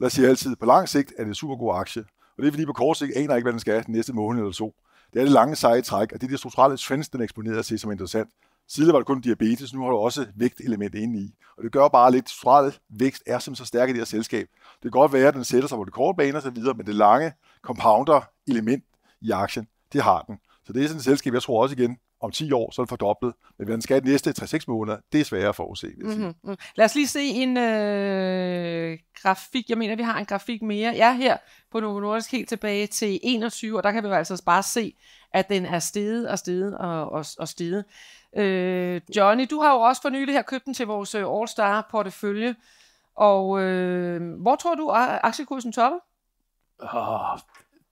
Lad os sige altid, på lang sigt er det en super god aktie. Og det er fordi på kort sigt aner ikke, hvad den skal den næste måned eller to. Det er det lange seje træk, og det er de strukturelle trends, den eksponerer sig som interessant. Tidligere var det kun diabetes, nu har du også vægtelement inde i. Og det gør bare lidt, strukturel vækst er simpelthen så stærk i det her selskab. Det kan godt være, at den sætter sig på det korte bane og så videre, men det lange compounder-element i aktien, det har den. Så det er sådan et selskab, jeg tror også igen, om 10 år, så er det fordoblet. Men hvad den skal de næste 3-6 måneder, det er sværere at forudse. Mm-hmm. Mm. Lad os lige se en øh, grafik. Jeg mener, vi har en grafik mere. Ja, her på Novo Nordisk helt tilbage til 21, og der kan vi jo altså bare se, at den er steget og steget og, og, og steget. Øh, Johnny, du har jo også for nylig her købt den til vores øh, All-Star portefølje. Og øh, hvor tror du, at aktiekursen topper? Oh,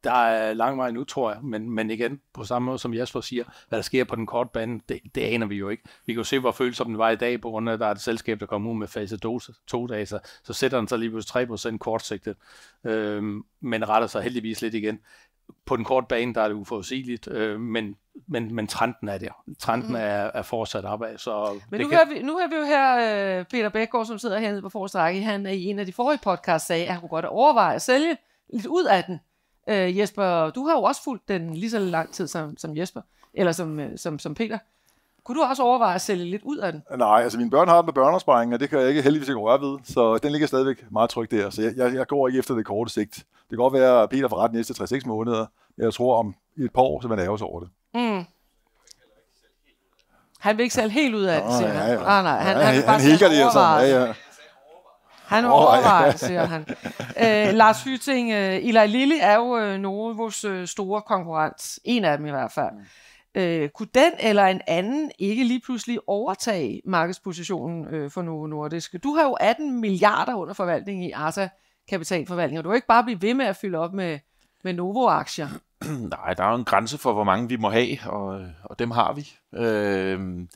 der er lang vej nu, tror jeg, men, men igen, på samme måde som Jesper siger, hvad der sker på den korte bane, det, det aner vi jo ikke. Vi kan jo se, hvor følsom den var i dag, på grund af, at der er et selskab, der kommer ud med fase 2 dage, så, så sætter den sig lige pludselig 3% kortsigtet, øhm, men retter sig heldigvis lidt igen. På den korte bane, der er det uforudsigeligt, øh, men, men, men trenden er der. Trenden mm. er, er fortsat opad. Så men nu, kan... hører vi, nu hører vi jo her øh, Peter Bækgaard, som sidder hernede på forreste han i en af de forrige podcasts sagde, at han kunne godt overveje at sælge lidt ud af den. Øh, Jesper, du har jo også fulgt den lige så lang tid som, som Jesper, eller som, øh, som, som Peter. Kunne du også overveje at sælge lidt ud af den? Nej, altså mine børn har den med børneopsparing, og det kan jeg ikke heldigvis ikke røre ved, så den ligger stadigvæk meget trygt der, så jeg, jeg, jeg går ikke efter det korte sigt. Det kan godt være, at Peter får ret næste 3-6 måneder, men jeg tror om et par år, så man ærger over det. Mm. Han vil ikke sælge helt ud af det, siger han. Ja, ja. Ah, nej, han, ja, han, han, han hikker det, sådan. Ja, ja. Han overvejer, siger han. Øh, Lars Hyting, øh, Eli Lilly er jo øh, Novos øh, store konkurrent. En af dem i hvert fald. Øh, kunne den eller en anden ikke lige pludselig overtage markedspositionen øh, for Novo Nordisk? Du har jo 18 milliarder under forvaltning i Arta kapitalforvaltning, og du kan ikke bare blive ved med at fylde op med, med Novo-aktier. Nej, der er jo en grænse for, hvor mange vi må have, og, og dem har vi. Øh,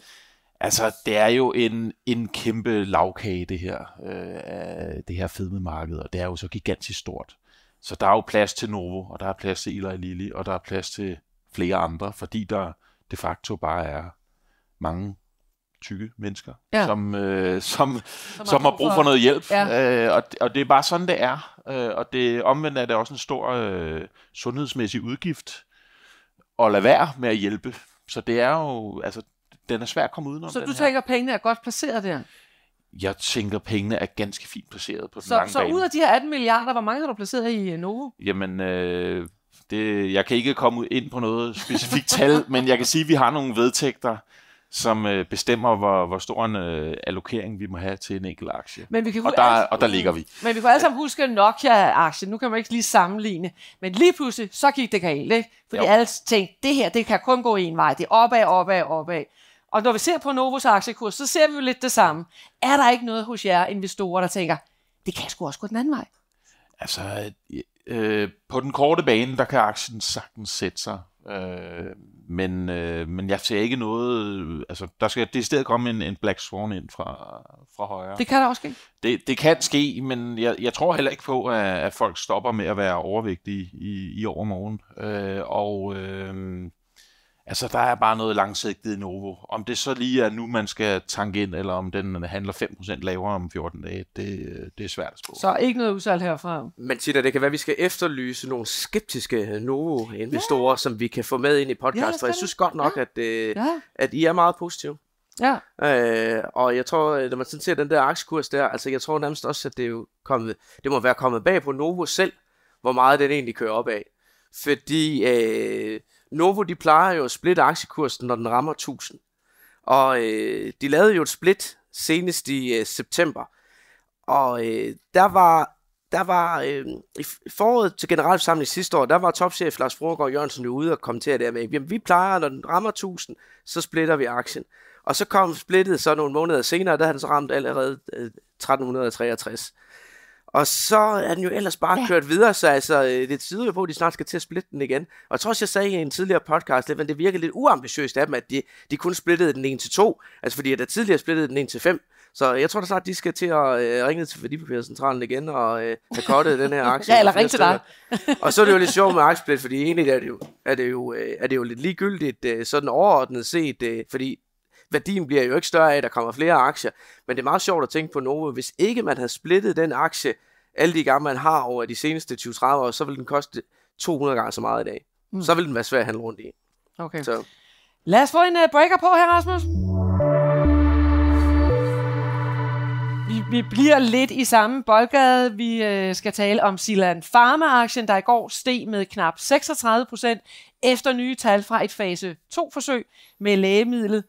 Altså, det er jo en, en kæmpe lavkage, det her, øh, det her fedmemarked, og det er jo så gigantisk stort. Så der er jo plads til Novo, og der er plads til Eli Lilly, og der er plads til flere andre, fordi der de facto bare er mange tykke mennesker, ja. som, øh, som, som, som har brug for noget hjælp. Ja. Øh, og, og det er bare sådan, det er. Øh, og det omvendt er det også en stor øh, sundhedsmæssig udgift at lade være med at hjælpe. Så det er jo, altså, den er svær at komme udenom. Så du tænker, at pengene er godt placeret der? Jeg tænker, pengene er ganske fint placeret på den så, lange så bane. Så ud af de her 18 milliarder, hvor mange har du placeret i øh, Novo? Jamen, øh, det, jeg kan ikke komme ind på noget specifikt tal, men jeg kan sige, at vi har nogle vedtægter, som øh, bestemmer, hvor, hvor stor en øh, allokering vi må have til en enkelt aktie. Men vi kan og, der, altså, og der ligger vi. Men vi kan alle sammen huske Nokia-aktien. Nu kan man ikke lige sammenligne. Men lige pludselig, så gik det galt. Ikke? Fordi jo. alle tænkte, det her, det kan kun gå en vej. Det er opad, opad, opad. Og når vi ser på Novos aktiekurs, så ser vi jo lidt det samme. Er der ikke noget hos jer investorer, der tænker, det kan sgu også gå den anden vej? Altså, øh, på den korte bane, der kan aktien sagtens sætte sig. Øh, men, øh, men jeg ser ikke noget, altså der skal det i stedet komme en, en Black Swan ind fra, fra højre. Det kan der også ske. Det, det kan ske, men jeg, jeg tror heller ikke på, at, at folk stopper med at være overvægtige i, i overmorgen. Øh, og øh, Altså, der er bare noget langsigtet i Novo. Om det så lige er nu, man skal tanke ind, eller om den handler 5% lavere om 14 dage, det, det er svært at spå. Så ikke noget udsalg herfra. Men Tita, det kan være, at vi skal efterlyse nogle skeptiske Novo-investorer, ja. som vi kan få med ind i podcast, ja, for jeg synes godt nok, ja. at, øh, ja. at I er meget positive. Ja. Øh, og jeg tror, når man sådan ser den der aktiekurs der, altså jeg tror nærmest også, at det, er jo kommet, det må være kommet bag på Novo selv, hvor meget den egentlig kører op af. Fordi øh, Novo, de plejer jo at splitte aktiekursen, når den rammer 1000. Og øh, de lavede jo et split senest i øh, september. Og øh, der var, der var øh, i foråret til generalforsamling sidste år, der var topchef Lars Frogaard Jørgensen jo ude og kommentere der med, jamen vi plejer, når den rammer 1000, så splitter vi aktien. Og så kom splittet så nogle måneder senere, der havde den så ramt allerede øh, 1363. Og så er den jo ellers bare ja. kørt videre, så altså, øh, det tyder jo på, at de snart skal til at splitte den igen. Og jeg tror også, jeg sagde i en tidligere podcast, at det virker lidt uambitiøst af dem, at de, de kun splittede den 1 til 2. Altså fordi, at der tidligere splittede den 1 til 5. Så jeg tror da snart, de skal til at øh, ringe til Værdipapircentralen igen og øh, have kottet den her aktie. ja, eller ringe til dig. og så er det jo lidt sjovt med aktiesplit, fordi egentlig er det jo, er det jo, øh, er det jo lidt ligegyldigt øh, sådan overordnet set, øh, fordi værdien bliver jo ikke større af, at der kommer flere aktier. Men det er meget sjovt at tænke på Novo. Hvis ikke man havde splittet den aktie, alle de gange man har over de seneste 20-30 år, så vil den koste 200 gange så meget i dag. Mm. Så vil den være svær at handle rundt i. Okay. Så. Lad os få en uh, breaker på her, Rasmus. Vi, vi bliver lidt i samme boldgade. Vi øh, skal tale om Silan Pharma-aktien, der i går steg med knap 36 procent efter nye tal fra et fase 2-forsøg med lægemidlet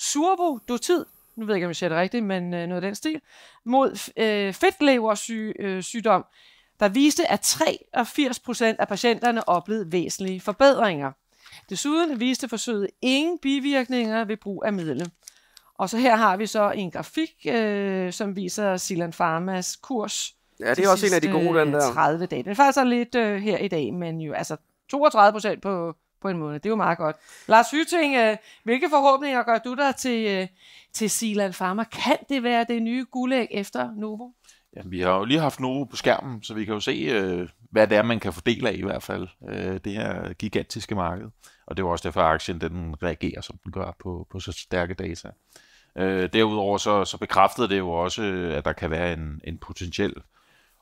Survo Dotid, nu ved jeg ikke, om jeg siger det rigtigt, men øh, noget af den stil, mod øh, fedtleversygdom, der viste, at 83 procent af patienterne oplevede væsentlige forbedringer. Desuden viste forsøget ingen bivirkninger ved brug af midlet. Og så her har vi så en grafik, øh, som viser Silan Pharmas kurs. Ja, det er også en af de gode, den der. 30 dage. Den er faktisk lidt øh, her i dag, men jo altså 32 procent på, på en måned. Det er jo meget godt. Lars Hyting, øh, hvilke forhåbninger gør du der til, øh, til Silan Pharma? Kan det være det nye guldæg efter Novo? Ja, vi har jo lige haft Novo på skærmen, så vi kan jo se, øh, hvad det er, man kan fordele af i hvert fald. Øh, det her gigantiske marked. Og det er jo også derfor, at aktien den reagerer, som den gør på, på så stærke data. Øh, derudover så, så bekræftede det jo også, at der kan være en, en potentiel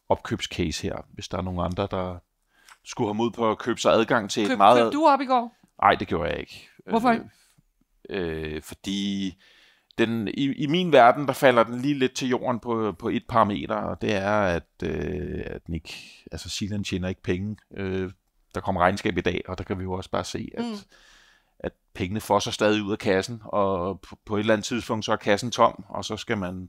opkøbscase her, hvis der er nogen andre, der skulle have mod på at købe sig adgang til køb, et meget... Køb du op i går? Nej, det gjorde jeg ikke. Hvorfor ikke? Øh, øh, fordi den, i, i min verden, der falder den lige lidt til jorden på, på et parameter, og det er, at, øh, at den ikke, altså Silan tjener ikke penge. Øh, der kommer regnskab i dag, og der kan vi jo også bare se, at, mm. at pengene får sig stadig ud af kassen, og på, på et eller andet tidspunkt, så er kassen tom, og så skal man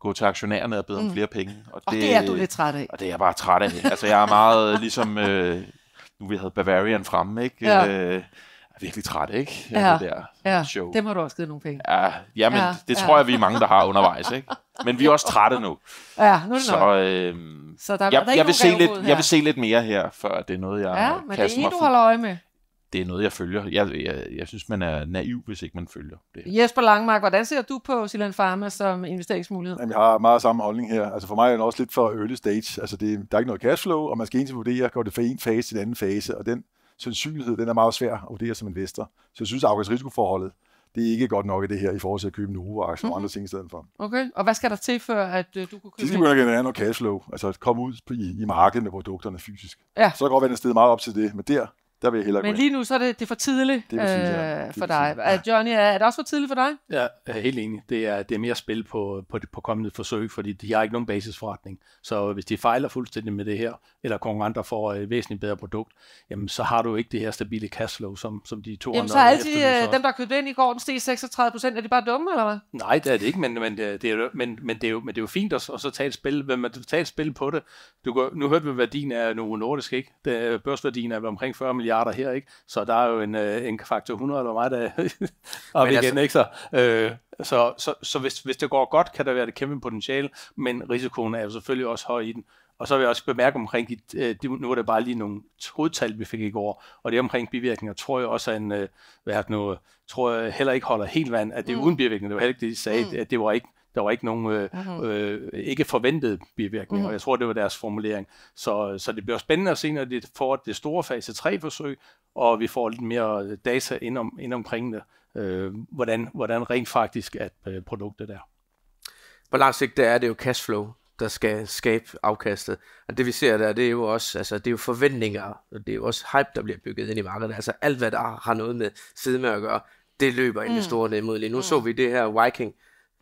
gå til aktionærerne og bede om mm. flere penge. Og, og det, det er du lidt træt af. Og det er jeg bare træt af. altså jeg er meget ligesom, øh, nu vi havde Bavarian fremme, ikke? Ja. Øh, er virkelig træt, ikke? Ja, det der ja. show. det må du også give nogle penge. Ja, jamen, ja, det ja. tror jeg, vi er mange, der har undervejs, ikke? Men vi er også trætte nu. Ja, nu er det Så, øh, Så der, jeg, der jeg, vil se lidt, jeg vil se lidt mere her, før det er noget, jeg Ja, men det er en, du holder øje med det er noget, jeg følger. Jeg, jeg, jeg synes, man er naiv, hvis ikke man følger det. Jesper Langmark, hvordan ser du på Silan Pharma som investeringsmulighed? Jamen, jeg har meget samme holdning her. Altså for mig er det også lidt for early stage. Altså det, der er ikke noget cashflow, og man skal egentlig vurdere, går det fra en fase til en anden fase, og den sandsynlighed, den er meget svær at vurdere som investor. Så jeg synes, at risikoforholdet, det er ikke godt nok i det her i forhold til at købe Novo-aktier mm-hmm. og andre ting i stedet for. Okay, og hvad skal der til, før at uh, du kunne købe det? skal begynde at generere noget cashflow, altså at komme ud i, i markedet med produkterne fysisk. Ja. Så kan godt være, at den sted meget op til det, men der, der vil jeg hellere Men lige nu så er det, det er for tidligt det øh, for dig. Ja. Johnny, er det også for tidligt for dig? Ja, jeg er helt enig. Det er, det er mere spil på, på, på kommende forsøg, fordi de har ikke nogen basisforretning. Så hvis de fejler fuldstændig med det her, eller konkurrenter får et væsentligt bedre produkt, jamen så har du ikke det her stabile cashflow, som, som de to jamen, andre så er alle de, øh, dem, der købte ind i går, den steg 36 procent, er de bare dumme, eller hvad? Nej, det er det ikke, men, men, det, er, men, men, det, er jo, men det er jo fint at, at så tage et spil, men man tager et spil på det. Du går, nu hørte vi, hvad værdien er Novo Nordisk, ikke? Det, børsværdien er omkring 40 milliarder her, ikke? Så der er jo en, øh, en faktor 100 eller meget, der op igen, altså... ikke så? Øh, så, så, så hvis, hvis det går godt, kan der være det kæmpe potentiale, men risikoen er jo selvfølgelig også høj i den. Og så vil jeg også bemærke omkring, de, øh, de, nu er det bare lige nogle hovedtal, vi fik i går, og det omkring bivirkninger, tror jeg også er en, øh, hvad er det nu, tror jeg heller ikke holder helt vand, at det er mm. uden bivirkninger, det var heller ikke det, de sagde, mm. at det var ikke der var ikke nogen øh, mm-hmm. øh, ikke forventede bivirkninger, mm-hmm. og jeg tror, det var deres formulering. Så, så det bliver spændende at se, når de får det store fase 3-forsøg, og vi får lidt mere data ind, om, ind omkring det, øh, hvordan, hvordan rent faktisk at øh, produktet er. På lang sigt der er det jo cashflow, der skal skabe afkastet. Og det vi ser der, det er jo også altså, det er jo forventninger, og det er jo også hype, der bliver bygget ind i markedet. Altså alt, hvad der har noget med side med at gøre, det løber mm. investorerne imod lige. Nu mm. så vi det her Viking,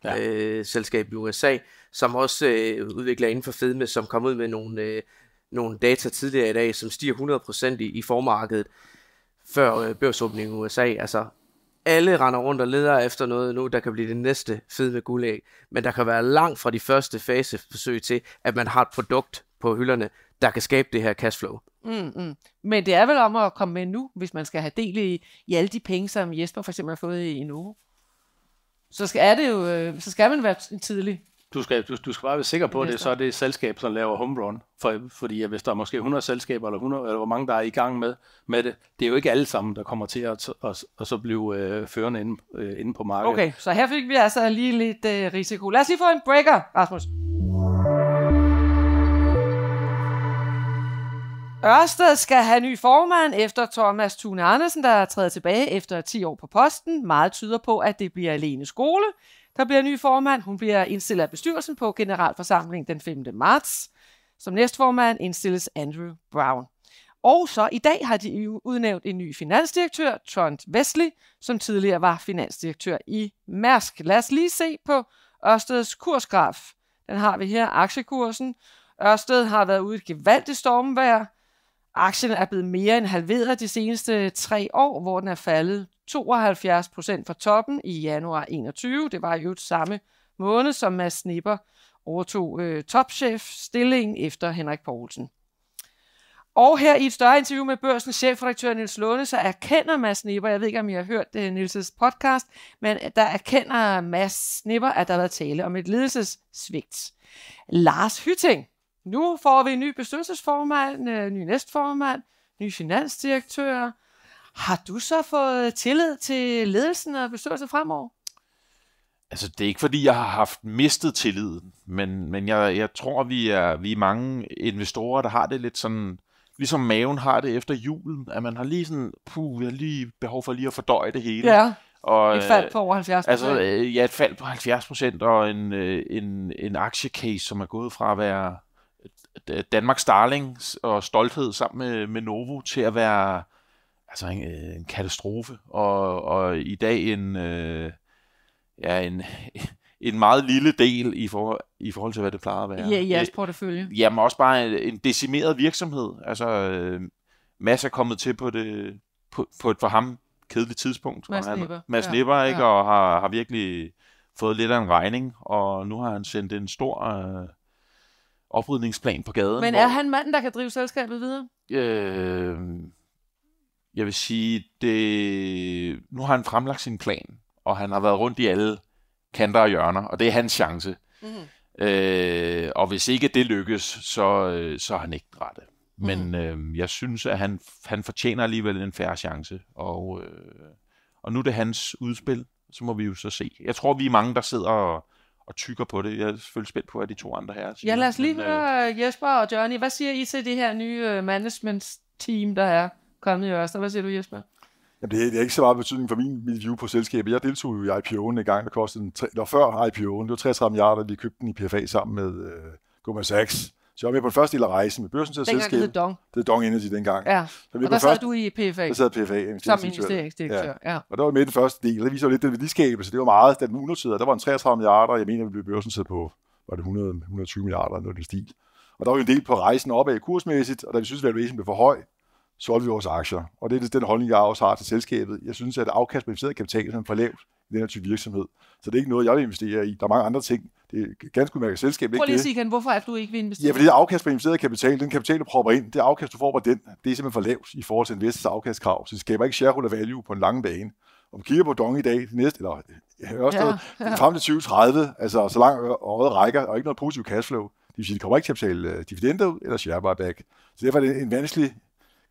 ja. øh, selskab i USA, som også øh, udvikler inden for fedme, som kom ud med nogle, øh, nogle data tidligere i dag, som stiger 100% i, i formarkedet før øh, børsåbningen i USA. Altså alle render rundt og leder efter noget nu, der kan blive det næste fede med guldæg. Men der kan være langt fra de første faseforsøg til, at man har et produkt på hylderne, der kan skabe det her cashflow. Mm, mm. Men det er vel om at komme med nu, hvis man skal have del i, i alle de penge, som Jesper for eksempel har fået i Novo. Så skal, er det jo, øh, så skal man være tidlig du skal, du, du skal bare være sikker på, at det så er det selskab, som laver home run. For, fordi hvis der er måske 100 selskaber, eller, 100, eller hvor mange, der er i gang med, med det, det er jo ikke alle sammen, der kommer til at, at, at så blive øh, førende inde, øh, inde på markedet. Okay, så her fik vi altså lige lidt øh, risiko. Lad os lige få en breaker, Rasmus. Ørsted skal have ny formand efter Thomas Thune Andersen, der er trædet tilbage efter 10 år på posten. Meget tyder på, at det bliver alene Skole, der bliver ny formand. Hun bliver indstillet af bestyrelsen på generalforsamling den 5. marts. Som næstformand indstilles Andrew Brown. Og så i dag har de udnævnt en ny finansdirektør, Trond Wesley, som tidligere var finansdirektør i Mærsk. Lad os lige se på Ørsteds kursgraf. Den har vi her, aktiekursen. Ørsted har været ude i et gevaldigt stormvejr. Aktien er blevet mere end halveret de seneste tre år, hvor den er faldet 72 procent fra toppen i januar 21. Det var jo samme måned, som Mads Snipper overtog øh, topchef-stillingen efter Henrik Poulsen. Og her i et større interview med børsens chefredaktør Nils Lunde, så erkender Mads Snipper, jeg ved ikke om I har hørt øh, det, Nils' podcast, men der erkender Mads Snipper, at der har været tale om et ledelsessvigt. Lars Hytting, nu får vi en ny bestyrelsesformand, øh, ny næstformand, ny finansdirektør. Har du så fået tillid til ledelsen og bestyrelsen fremover? Altså, det er ikke fordi, jeg har haft mistet tilliden, men, men jeg, jeg tror, vi er, vi er mange investorer, der har det lidt sådan, ligesom maven har det efter julen, at man har lige sådan, puh, jeg har lige behov for lige at fordøje det hele. Ja. Og, et fald på over 70 Altså, øh, ja, et fald på 70 procent, og en, øh, en, en aktiecase, som er gået fra at være Danmarks darling og stolthed sammen med, med Novo til at være altså en, øh, en katastrofe. Og, og i dag en, øh, ja, en, en meget lille del i, for, i forhold til, hvad det plejer at være. Ja, i jeres portefølje. Jamen også bare en, en decimeret virksomhed. Altså, øh, masser er kommet til på, det, på, på et for ham kedeligt tidspunkt. Mads Nipper. Mads ja. Nipper, ikke? Ja. Og har, har virkelig fået lidt af en regning, og nu har han sendt en stor øh, oprydningsplan på gaden. Men er hvor, han manden, der kan drive selskabet videre? Øh, jeg vil sige, det, nu har han fremlagt sin plan, og han har været rundt i alle kanter og hjørner, og det er hans chance. Mm-hmm. Øh, og hvis ikke det lykkes, så, øh, så er han ikke rette. Men mm-hmm. øh, jeg synes, at han, han fortjener alligevel en færre chance, og, øh, og nu er det hans udspil, så må vi jo så se. Jeg tror, vi er mange, der sidder og, og tykker på det. Jeg er selvfølgelig spændt på, at de to andre her siger. Ja, lad os lige men, høre øh, Jesper og Johnny. Hvad siger I til det her nye øh, management team, der er? kommet i Ørsted. Hvad siger du, Jesper? Jamen, det, er, det er ikke så meget betydning for min, mit view på selskabet. Jeg deltog jo i IPO'en en gang, der kostede den, der før IPO'en. Det var 33 milliarder, vi købte den i PFA sammen med uh, Goldman Sachs. Så jeg var med på den første del af rejsen med børsen til selskabet. Dengang hed Dong. Det hed Dong Energy dengang. Ja, så og der sad du i PFA. Der sad PFA. Som investeringsdirektør, ja. ja. Og der var med den første del. Der viser jo lidt den værdiskabelse. Det var meget, den unoterede. Der var en 33 milliarder, jeg mener, vi blev børsen på var det 100, 120 milliarder, noget den stil. Og der var jo en del på rejsen opad kursmæssigt, og da vi synes, at valuation blev for høj, solgte vi vores aktier. Og det er den holdning, jeg også har til selskabet. Jeg synes, at afkast på investeret kapital er for lavt i den her type virksomhed. Så det er ikke noget, jeg vil investere i. Der er mange andre ting. Det er ganske udmærket selskab. Prøv lige at sige igen, hvorfor er du ikke vil investere? Ja, fordi det afkast på investeret kapital, den kapital, du propper ind, det afkast, du får på den, det er simpelthen for lavt i forhold til investors afkastkrav. Så det skaber ikke shareholder value på en lang bane. Om vi kigger på Dong i dag, det næste, eller Ørsted, ja, ja. frem til 2030, altså så langt året rækker, og ikke noget positivt cashflow. Det vil sige, det kommer ikke til at betale uh, dividender ud, eller share buyback. Så derfor er det en vanskelig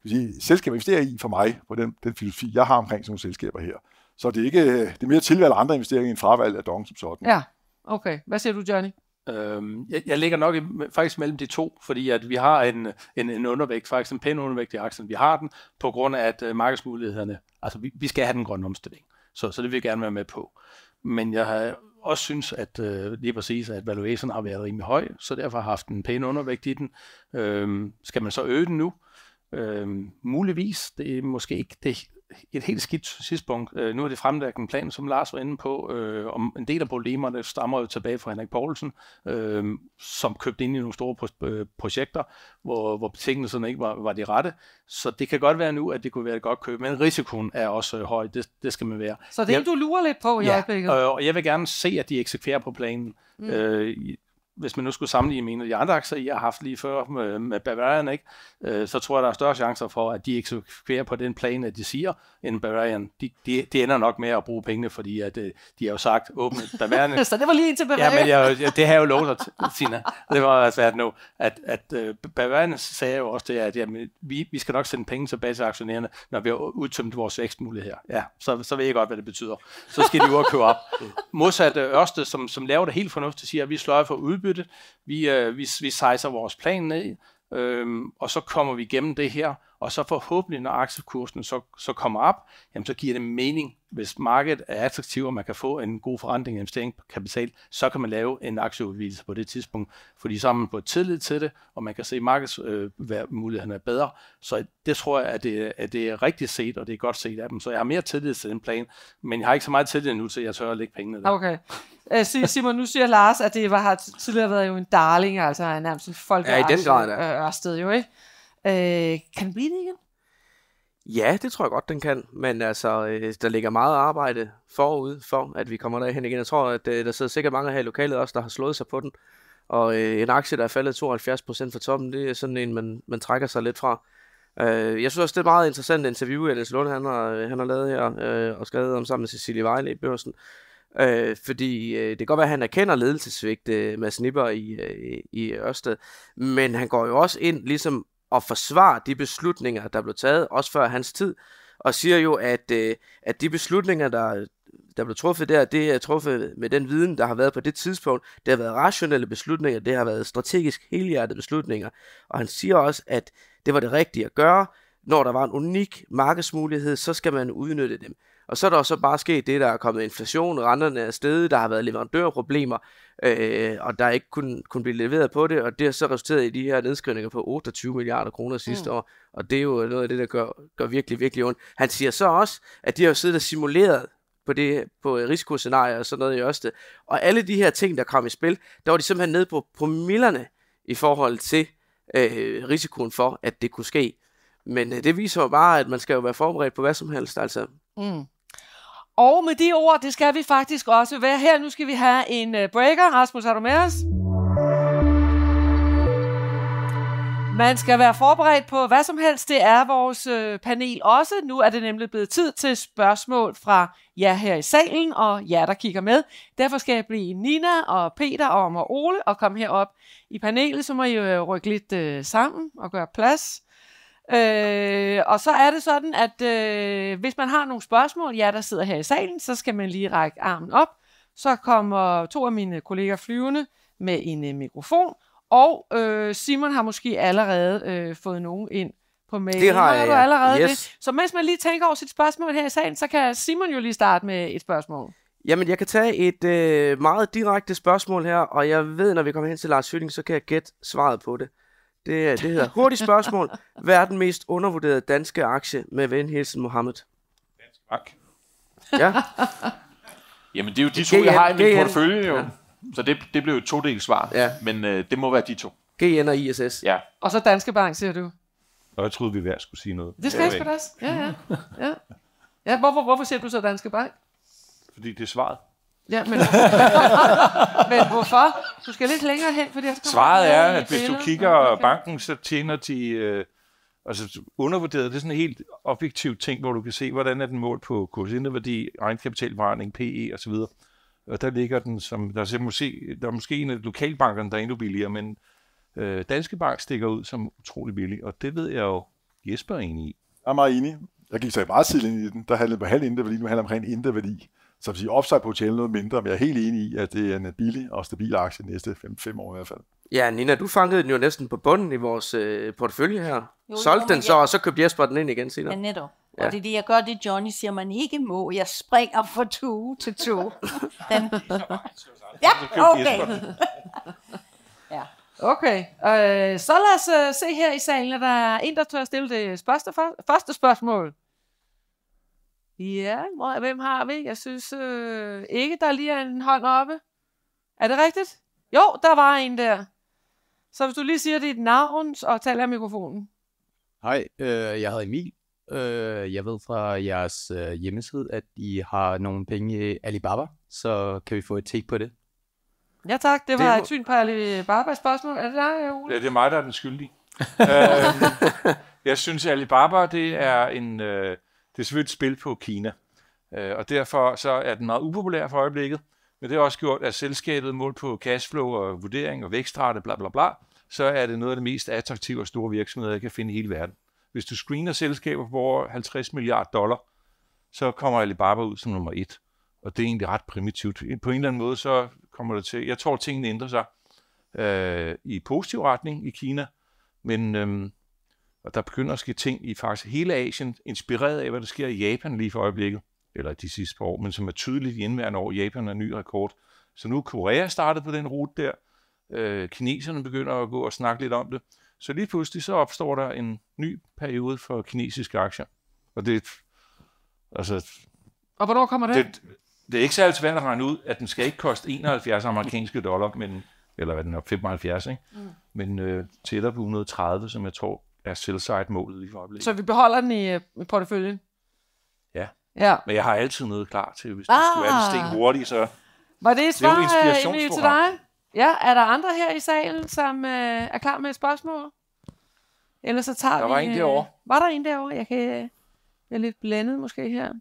sige, selskaber investerer i for mig på den, den filosofi, jeg har omkring sådan nogle selskaber her. Så det er, ikke, det er mere tilvalg andre investeringer end fravalg af Dong som sådan. Ja, okay. Hvad siger du, Johnny? Øhm, jeg, jeg ligger nok i, faktisk mellem de to, fordi at vi har en, en, en undervægt, faktisk en pæn undervægt i aktien. Vi har den på grund af, at øh, markedsmulighederne, altså vi, vi skal have den grønne omstilling, så, så det vil jeg gerne være med på. Men jeg har også synes, at øh, lige præcis, at valuation har været rimelig høj, så derfor har haft en pæn undervægt i den. Øhm, skal man så øge den nu? Øhm, muligvis, det er måske ikke det et helt skidt tidspunkt. Øh, nu er det fremlagt en plan, som Lars var inde på, øh, om en del af problemerne stammer jo tilbage fra Henrik Poulsen, øh, som købte ind i nogle store pro- øh, projekter, hvor, hvor betingelserne ikke var, var de rette. Så det kan godt være nu, at det kunne være et godt køb, men risikoen er også øh, høj. Det, det skal man være. Så det er du lurer lidt på i ja, øjeblikket? Øh, og jeg vil gerne se, at de eksekverer på planen. Mm. Øh, hvis man nu skulle sammenligne med en af de andre aktier, jeg har haft lige før med, med Bavarian, ikke? Øh, så tror jeg, der er større chancer for, at de eksekverer på den plan, at de siger, end Bavarian. De, de, de ender nok med at bruge pengene, fordi at, øh, de har jo sagt åbent Bavarian. så det var lige til Bavarian? Ja, men jeg, jeg, det har jeg jo lovet dig, Sina. Det var svært nu. At, at uh, Bavarian sagde jo også det, at jamen, vi, vi skal nok sende penge tilbage til aktionærerne, når vi har udtømt vores vækstmuligheder. Ja, så, så ved jeg godt, hvad det betyder. Så skal de jo købe op. Modsat Ørsted, som, som laver det helt fornuftigt, siger, at vi slår for udbytte, vi, øh, vi, vi sejser vores plan ned, øh, og så kommer vi igennem det her, og så forhåbentlig, når aktiekursen så, så kommer op, jamen så giver det mening, hvis markedet er attraktivt, og man kan få en god forandring i investering på kapital, så kan man lave en aktieudvidelse på det tidspunkt, fordi så har man fået tillid til det, og man kan se, at markedsmulighederne øh, er bedre. Så det tror jeg, at det, at det er rigtigt set, og det er godt set af dem. Så jeg har mere tillid til den plan, men jeg har ikke så meget tillid nu til, at jeg tør at lægge pengene der. Okay. Øh, Simon, nu siger Lars, at det var, har tidligere været jo en darling, altså nærmest en folk. Ja, i den grad, ja. Ørsted jo, ikke? Øh, kan det blive det igen? Ja, det tror jeg godt, den kan. Men altså, øh, der ligger meget arbejde forud for, at vi kommer derhen igen. Jeg tror, at øh, der sidder sikkert mange her i lokalet også, der har slået sig på den. Og øh, en aktie, der er faldet 72% fra toppen, det er sådan en, man, man trækker sig lidt fra. Øh, jeg synes også, det er et meget interessant interview, Niels Lund han har, øh, han har lavet her, øh, og skrevet om sammen med Cecilie Vejle i børsen. Øh, fordi øh, det kan godt være, at han erkender ledelsesvigt, øh, med snipper i, øh, i Ørsted, men han går jo også ind ligesom at forsvare de beslutninger, der blev taget, også før hans tid, og siger jo, at, øh, at de beslutninger, der, der blev truffet der, det er truffet med den viden, der har været på det tidspunkt. Det har været rationelle beslutninger, det har været strategisk helhjertede beslutninger. Og han siger også, at det var det rigtige at gøre. Når der var en unik markedsmulighed, så skal man udnytte dem. Og så er der så bare sket det, der er kommet inflation, renterne er stedet, der har været leverandørproblemer, øh, og der ikke kunne, kunne blive leveret på det, og det har så resulteret i de her nedskrivninger på 28 milliarder kroner sidste mm. år, og det er jo noget af det, der gør, gør virkelig, virkelig ondt. Han siger så også, at de har siddet og simuleret på, det, på risikoscenarier og sådan noget i Ørsted, og alle de her ting, der kom i spil, der var de simpelthen nede på promillerne i forhold til øh, risikoen for, at det kunne ske. Men øh, det viser jo bare, at man skal jo være forberedt på hvad som helst, altså. Mm. Og med de ord, det skal vi faktisk også være her. Nu skal vi have en øh, breaker. Rasmus, er du med os? Man skal være forberedt på hvad som helst. Det er vores øh, panel også. Nu er det nemlig blevet tid til spørgsmål fra jer her i salen og jer, der kigger med. Derfor skal jeg blive Nina og Peter og Ole og komme herop i panelet. Så må I øh, rykke lidt sammen og gøre plads. Øh, og så er det sådan, at øh, hvis man har nogle spørgsmål, jer der sidder her i salen, så skal man lige række armen op. Så kommer to af mine kolleger flyvende med en øh, mikrofon, og øh, Simon har måske allerede øh, fået nogen ind på mail. Det har jeg, du allerede yes. det. Så mens man lige tænker over sit spørgsmål her i salen, så kan Simon jo lige starte med et spørgsmål. Jamen, jeg kan tage et øh, meget direkte spørgsmål her, og jeg ved, når vi kommer hen til Lars Fylling, så kan jeg gætte svaret på det. Det, det hedder hurtigt spørgsmål. Hvad er den mest undervurderede danske aktie med ven Hilsen Mohammed? Dansk Bank. Ja. Jamen, det er jo de to, jeg har i min portefølje jo. Ja. Så det, det blev jo et todelt svar. Ja. Men øh, det må være de to. GN og ISS. Ja. Og så Danske Bank, siger du? Og jeg troede, vi hver skulle sige noget. Det skal jeg sgu også. Ja, ja. ja. ja hvorfor, hvorfor siger du så Danske Bank? Fordi det er svaret. Ja, men, men hvorfor? Du skal lidt længere hen, fordi Svaret er, at hvis du kigger okay. banken, så tjener de... Øh, altså undervurderet, det er sådan en helt objektiv ting, hvor du kan se, hvordan er den mål på kursinderværdi, egenkapitalforretning, PE osv. Og der ligger den som, der er måske, der er måske en af lokalbankerne, der er endnu billigere, men øh, Danske Bank stikker ud som utrolig billig, og det ved jeg jo, Jesper er enig i. Jeg er meget enig. Jeg gik så meget tidligt ind i den. Der handlede på halv indre værdi, nu handler det om ren indre værdi. Så vil sige, upside potentiale noget mindre, men jeg er helt enig i, at det er en billig og stabil aktie næste 5 år i hvert fald. Ja, Nina, du fangede den jo næsten på bunden i vores øh, portefølje her. Jo, Solgte den så, og så købte Jesper den ind igen senere. Ja, netop. Ja. Og det er det, jeg gør, det Johnny siger, man ikke må. Jeg springer fra to til to. Den... ja, okay. ja. Okay, øh, så lad os uh, se her i salen, at der er en, der tør stille det første, første spørgsmål. Ja, hvem har vi? Jeg synes øh, ikke, der lige er en hånd oppe. Er det rigtigt? Jo, der var en der. Så hvis du lige siger dit navn og taler af mikrofonen. Hej, øh, jeg hedder Emil. Øh, jeg ved fra jeres øh, hjemmeside, at I har nogle penge i Alibaba, så kan vi få et take på det? Ja tak, det var det... et syn på Alibaba spørgsmål. Er det dig, Ole? Ja, det er mig, der er den skyldige. øh, jeg synes, Alibaba, det er en... Øh, det er selvfølgelig et spil på Kina. Øh, og derfor så er den meget upopulær for øjeblikket. Men det har også gjort, at selskabet målt på cashflow og vurdering og vækstrate, bla bla bla, så er det noget af det mest attraktive og store virksomheder, jeg kan finde i hele verden. Hvis du screener selskaber på over 50 milliarder dollar, så kommer Alibaba ud som nummer et. Og det er egentlig ret primitivt. På en eller anden måde, så kommer det til... Jeg tror, at tingene ændrer sig øh, i positiv retning i Kina, men øh, og der begynder at ske ting i faktisk hele Asien, inspireret af, hvad der sker i Japan lige for øjeblikket, eller de sidste par år, men som er tydeligt i indværende år. Japan er en ny rekord. Så nu er Korea startet på den rute der. Øh, kineserne begynder at gå og snakke lidt om det. Så lige pludselig så opstår der en ny periode for kinesiske aktier. Og det altså, Og hvornår kommer det? det? Det er ikke særlig svært at regne ud, at den skal ikke koste 71 amerikanske dollar, men, eller hvad den er, 75, ikke? Mm. men øh, tættere på 130, som jeg tror er sell målet i øjeblikket. Så vi beholder den i, i porteføljen? Ja. ja. Men jeg har altid noget klar til, hvis ah. du skulle have en sten hurtigt, så... Var det et svar, det Emil, til dig? Ja, er der andre her i salen, som øh, er klar med et spørgsmål? Ellers så tager der vi... var en derovre. Øh, var der en derovre? Jeg kan... Jeg er lidt blandet måske her.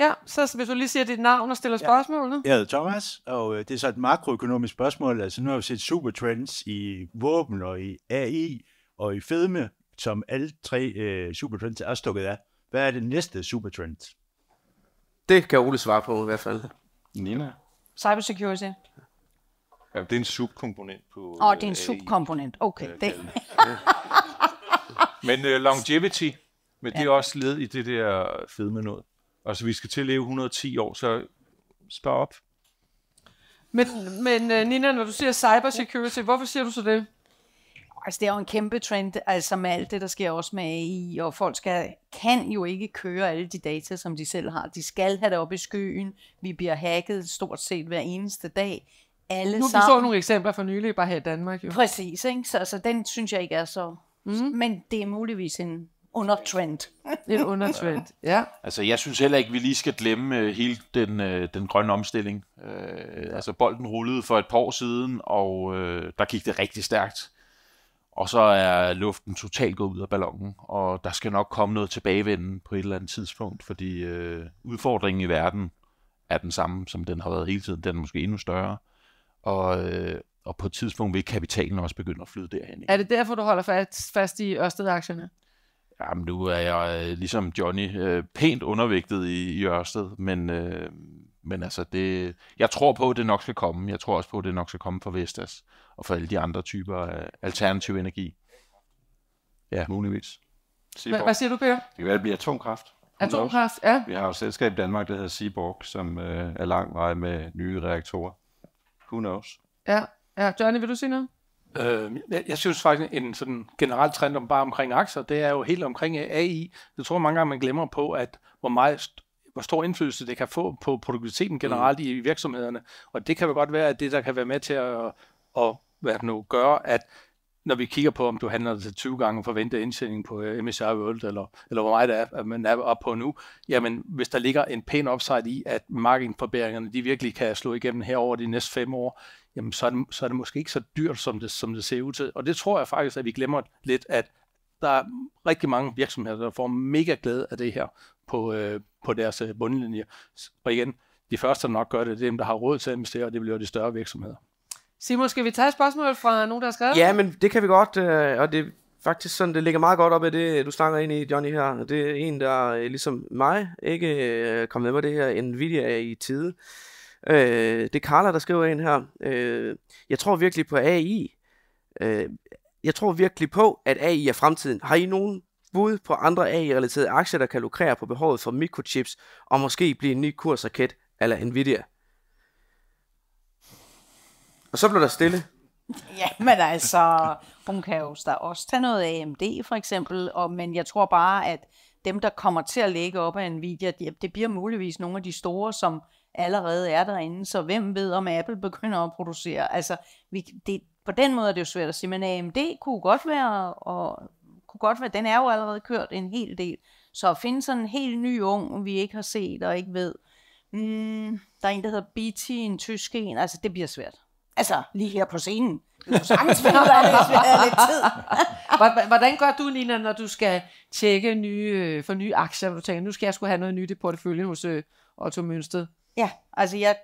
Ja, så hvis du lige siger dit navn og stiller ja. spørgsmål. Jeg hedder Thomas, og øh, det er så et makroøkonomisk spørgsmål. Altså nu har vi set supertrends i våben og i AI og i fedme, som alle tre øh, supertrends er stukket af. Hvad er det næste supertrend? Det kan Ole svare på i hvert fald. Nina? Cybersecurity. Ja, det er en subkomponent på Åh, oh, det er en subkomponent. Okay. Øh, det. men uh, longevity, men ja. det er også led i det der fedme noget. Altså, vi skal til at leve 110 år, så spar op. Men, men uh, Nina, når du siger cybersecurity, hvorfor siger du så det? Altså, det er jo en kæmpe trend, altså med alt det, der sker også med AI, og folk skal, kan jo ikke køre alle de data, som de selv har. De skal have det op i skyen. Vi bliver hacket stort set hver eneste dag. Alle nu sammen. vi så nogle eksempler for nylig, bare her i Danmark. Jo. Præcis, ikke? Så altså, den synes jeg ikke er så... Mm. Men det er muligvis en undertrend. en undertrend, ja. Altså, jeg synes heller ikke, vi lige skal glemme uh, hele den, uh, den grønne omstilling. Uh, altså, bolden rullede for et par år siden, og uh, der gik det rigtig stærkt. Og så er luften totalt gået ud af ballonen, og der skal nok komme noget tilbagevenden på et eller andet tidspunkt, fordi uh, udfordringen i verden er den samme, som den har været hele tiden. Den er måske endnu større. Og, uh, og på et tidspunkt vil kapitalen også begynde at flyde derhen. Er det derfor, du holder fast, fast i Ørsted-aktierne? Jamen, nu er jeg øh, ligesom Johnny øh, pænt undervægtet i, i Ørsted, men, øh, men altså, det, jeg tror på, at det nok skal komme. Jeg tror også på, at det nok skal komme for Vestas og for alle de andre typer af alternativ energi. Ja, muligvis. Hvad, hvad siger du, Per? Det kan være, det bliver atomkraft. Atomkraft, ja. Vi har jo et selskab i Danmark, der hedder Seaborg, som øh, er lang vej med nye reaktorer. Who knows? Ja, ja. Johnny, vil du sige noget? Øh, jeg, jeg synes faktisk, en sådan generel trend om bare omkring aktier, det er jo helt omkring AI. Jeg tror mange gange, man glemmer på, at hvor meget hvor stor indflydelse det kan få på produktiviteten generelt mm. i virksomhederne. Og det kan jo godt være, at det, der kan være med til at, at hvad det nu, gøre, at når vi kigger på, om du handler til 20 gange forventet indsætning på uh, MSCI World, eller, eller hvor meget det er, at man er op på nu, jamen hvis der ligger en pæn upside i, at marketingforbedringerne, de virkelig kan slå igennem her over de næste fem år, jamen så er, det, så er det måske ikke så dyrt, som det, som det ser ud til. Og det tror jeg faktisk, at vi glemmer lidt, at der er rigtig mange virksomheder, der får mega glæde af det her på, øh, på deres øh, bundlinje. Og igen, de første, der nok gør det, det er dem, der har råd til at investere, og det bliver de større virksomheder. Simon, skal vi tage et spørgsmål fra nogen, der har skrevet? Ja, men det kan vi godt, øh, og det er faktisk sådan, det ligger meget godt op af det, du snakker ind i, Johnny, her. Det er en, der øh, ligesom mig ikke kom med med det her Nvidia i tide. Øh, det er Carla, der skriver ind her. Øh, jeg tror virkelig på AI. Øh, jeg tror virkelig på, at AI er fremtiden. Har I nogen bud på andre AI-relaterede aktier, der kan lukrere på behovet for mikrochips, og måske blive en ny kursraket eller Nvidia? Og så blev der stille. Ja, men altså, hun kan jo også tage noget AMD for eksempel, og, men jeg tror bare, at dem, der kommer til at ligge op af Nvidia, det, det bliver muligvis nogle af de store, som allerede er derinde, så hvem ved, om Apple begynder at producere. Altså, vi, det, på den måde er det jo svært at sige, men AMD kunne godt være, og kunne godt være, den er jo allerede kørt en hel del, så at finde sådan en helt ny ung, vi ikke har set og ikke ved, mm, der er en, der hedder BT, en tysk en, altså det bliver svært. Altså, lige her på scenen. Du kan sagtens finde ud af det, hvis lidt tid. Hvordan gør du, Nina, når du skal tjekke nye, øh, for nye aktier, hvor du tænker, nu skal jeg skulle have noget nyt i porteføljen hos øh, Otto Mønsted? Ja, altså jeg,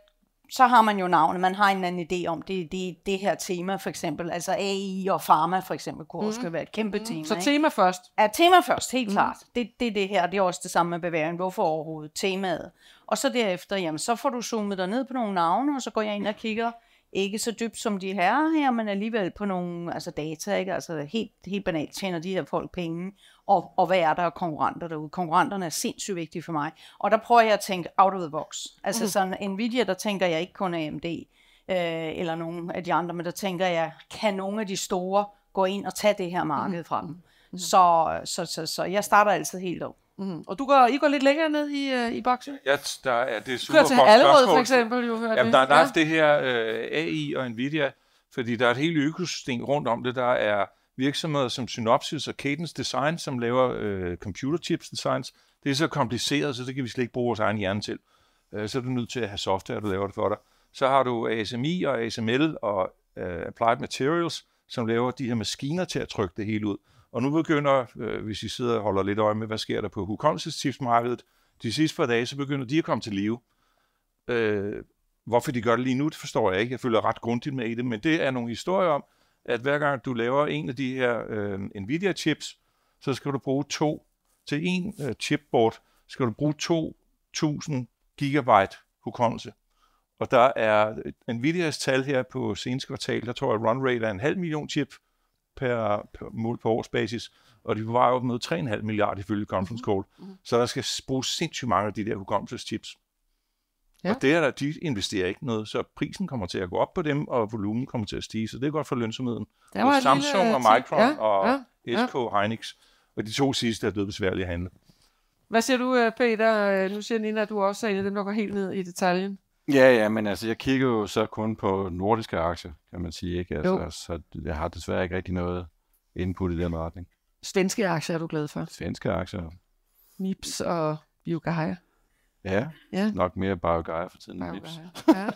så har man jo navnet, man har en anden idé om det, det, det her tema for eksempel, altså AI og pharma for eksempel, kunne mm. også være et kæmpe mm. tema. Så tema ikke? først? Ja, tema først, helt mm. klart. Det, det er det her, det er også det samme med beværing, hvorfor overhovedet, temaet. Og så derefter, jamen så får du zoomet dig ned på nogle navne, og så går jeg ind og kigger, ikke så dybt som de her her, men alligevel på nogle altså data, ikke? Altså helt, helt banalt tjener de her folk penge, og, og hvad er der af konkurrenter derude? Konkurrenterne er sindssygt vigtige for mig. Og der prøver jeg at tænke out of the box. Altså mm. sådan Nvidia, der tænker jeg ikke kun AMD, øh, eller nogle af de andre, men der tænker jeg, kan nogle af de store gå ind og tage det her marked fra dem? Mm. Så, så, så, så jeg starter altid helt op. Mm. Og du går, I går lidt længere ned i, uh, i boksen? Ja, der er, det er super godt spørgsmål. Allerød for eksempel, jo Jamen, der, der er ja. det her uh, AI og Nvidia, fordi der er et helt økosystem rundt om det. Der er virksomheder som Synopsys og Cadence Design, som laver uh, computer chips designs. Det er så kompliceret, så det kan vi slet ikke bruge vores egen hjerne til. Uh, så er du nødt til at have software, der laver det for dig. Så har du ASMI og ASML og uh, Applied Materials, som laver de her maskiner til at trykke det hele ud. Og nu begynder, øh, hvis I sidder og holder lidt øje med, hvad sker der på hukommelsestipsmarkedet, de sidste par dage, så begynder de at komme til live. Øh, hvorfor de gør det lige nu, det forstår jeg ikke. Jeg følger ret grundigt med i det, men det er nogle historier om, at hver gang du laver en af de her øh, Nvidia-chips, så skal du bruge to til en øh, chipboard, skal du bruge 2.000 gigabyte hukommelse. Og der er øh, Nvidias tal her på seneste kvartal, der tror jeg, run rate er en halv million chip per, per mål på årsbasis, og de var op med 3,5 milliarder ifølge Conference Call. Mm-hmm. Så der skal bruges sindssygt mange af de der hukommelseschips. Ja. Og det er der, de investerer ikke noget, så prisen kommer til at gå op på dem, og volumen kommer til at stige, så det er godt for lønsomheden. Og Samsung og Micron ja, og ja, SK ja. Hynix, og de to sidste er døde besværlige at handle. Hvad siger du, øh, Peter? Øh, nu siger Nina, at du også er en af dem, der går helt ned i detaljen. Ja, ja, men altså, jeg kigger jo så kun på nordiske aktier, kan man sige, ikke? Altså, så jeg har desværre ikke rigtig noget input i den retning. Svenske aktier er du glad for? Svenske aktier. Nips og Biogaia. Ja, ja, nok mere Biogaia for tiden end Nips. Ja.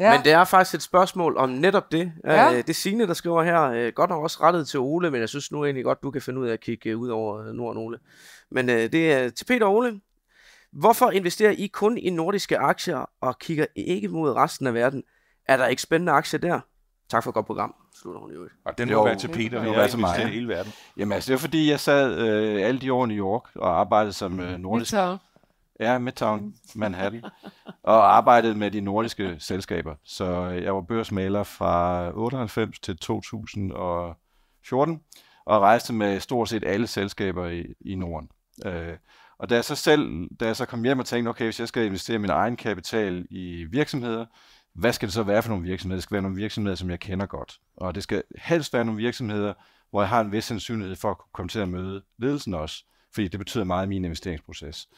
ja. Men det er faktisk et spørgsmål om netop det. Ja. Øh, det Signe, der skriver her, øh, godt nok også rettet til Ole, men jeg synes nu egentlig godt, du kan finde ud af at kigge øh, ud over Norden Ole. Men det er til Peter Ole. Hvorfor investerer I kun i nordiske aktier og kigger ikke mod resten af verden? Er der ikke spændende aktier der? Tak for et godt program. Slutter hun i øvrigt. Og den må jo, være til Peter, det må være til mig. Ja. hele verden. Jamen altså, det er fordi, jeg sad øh, alle de år i New York og arbejdede som øh, nordisk... Midtown. Ja, Midtown, Manhattan. og arbejdede med de nordiske selskaber. Så øh, jeg var børsmaler fra 98 til 2014 og rejste med stort set alle selskaber i, i Norden. Øh, og da jeg så selv, da jeg så kom hjem og tænkte, okay, hvis jeg skal investere min egen kapital i virksomheder, hvad skal det så være for nogle virksomheder? Det skal være nogle virksomheder, som jeg kender godt. Og det skal helst være nogle virksomheder, hvor jeg har en vis sandsynlighed for at komme til at møde ledelsen også, fordi det betyder meget i min investeringsproces.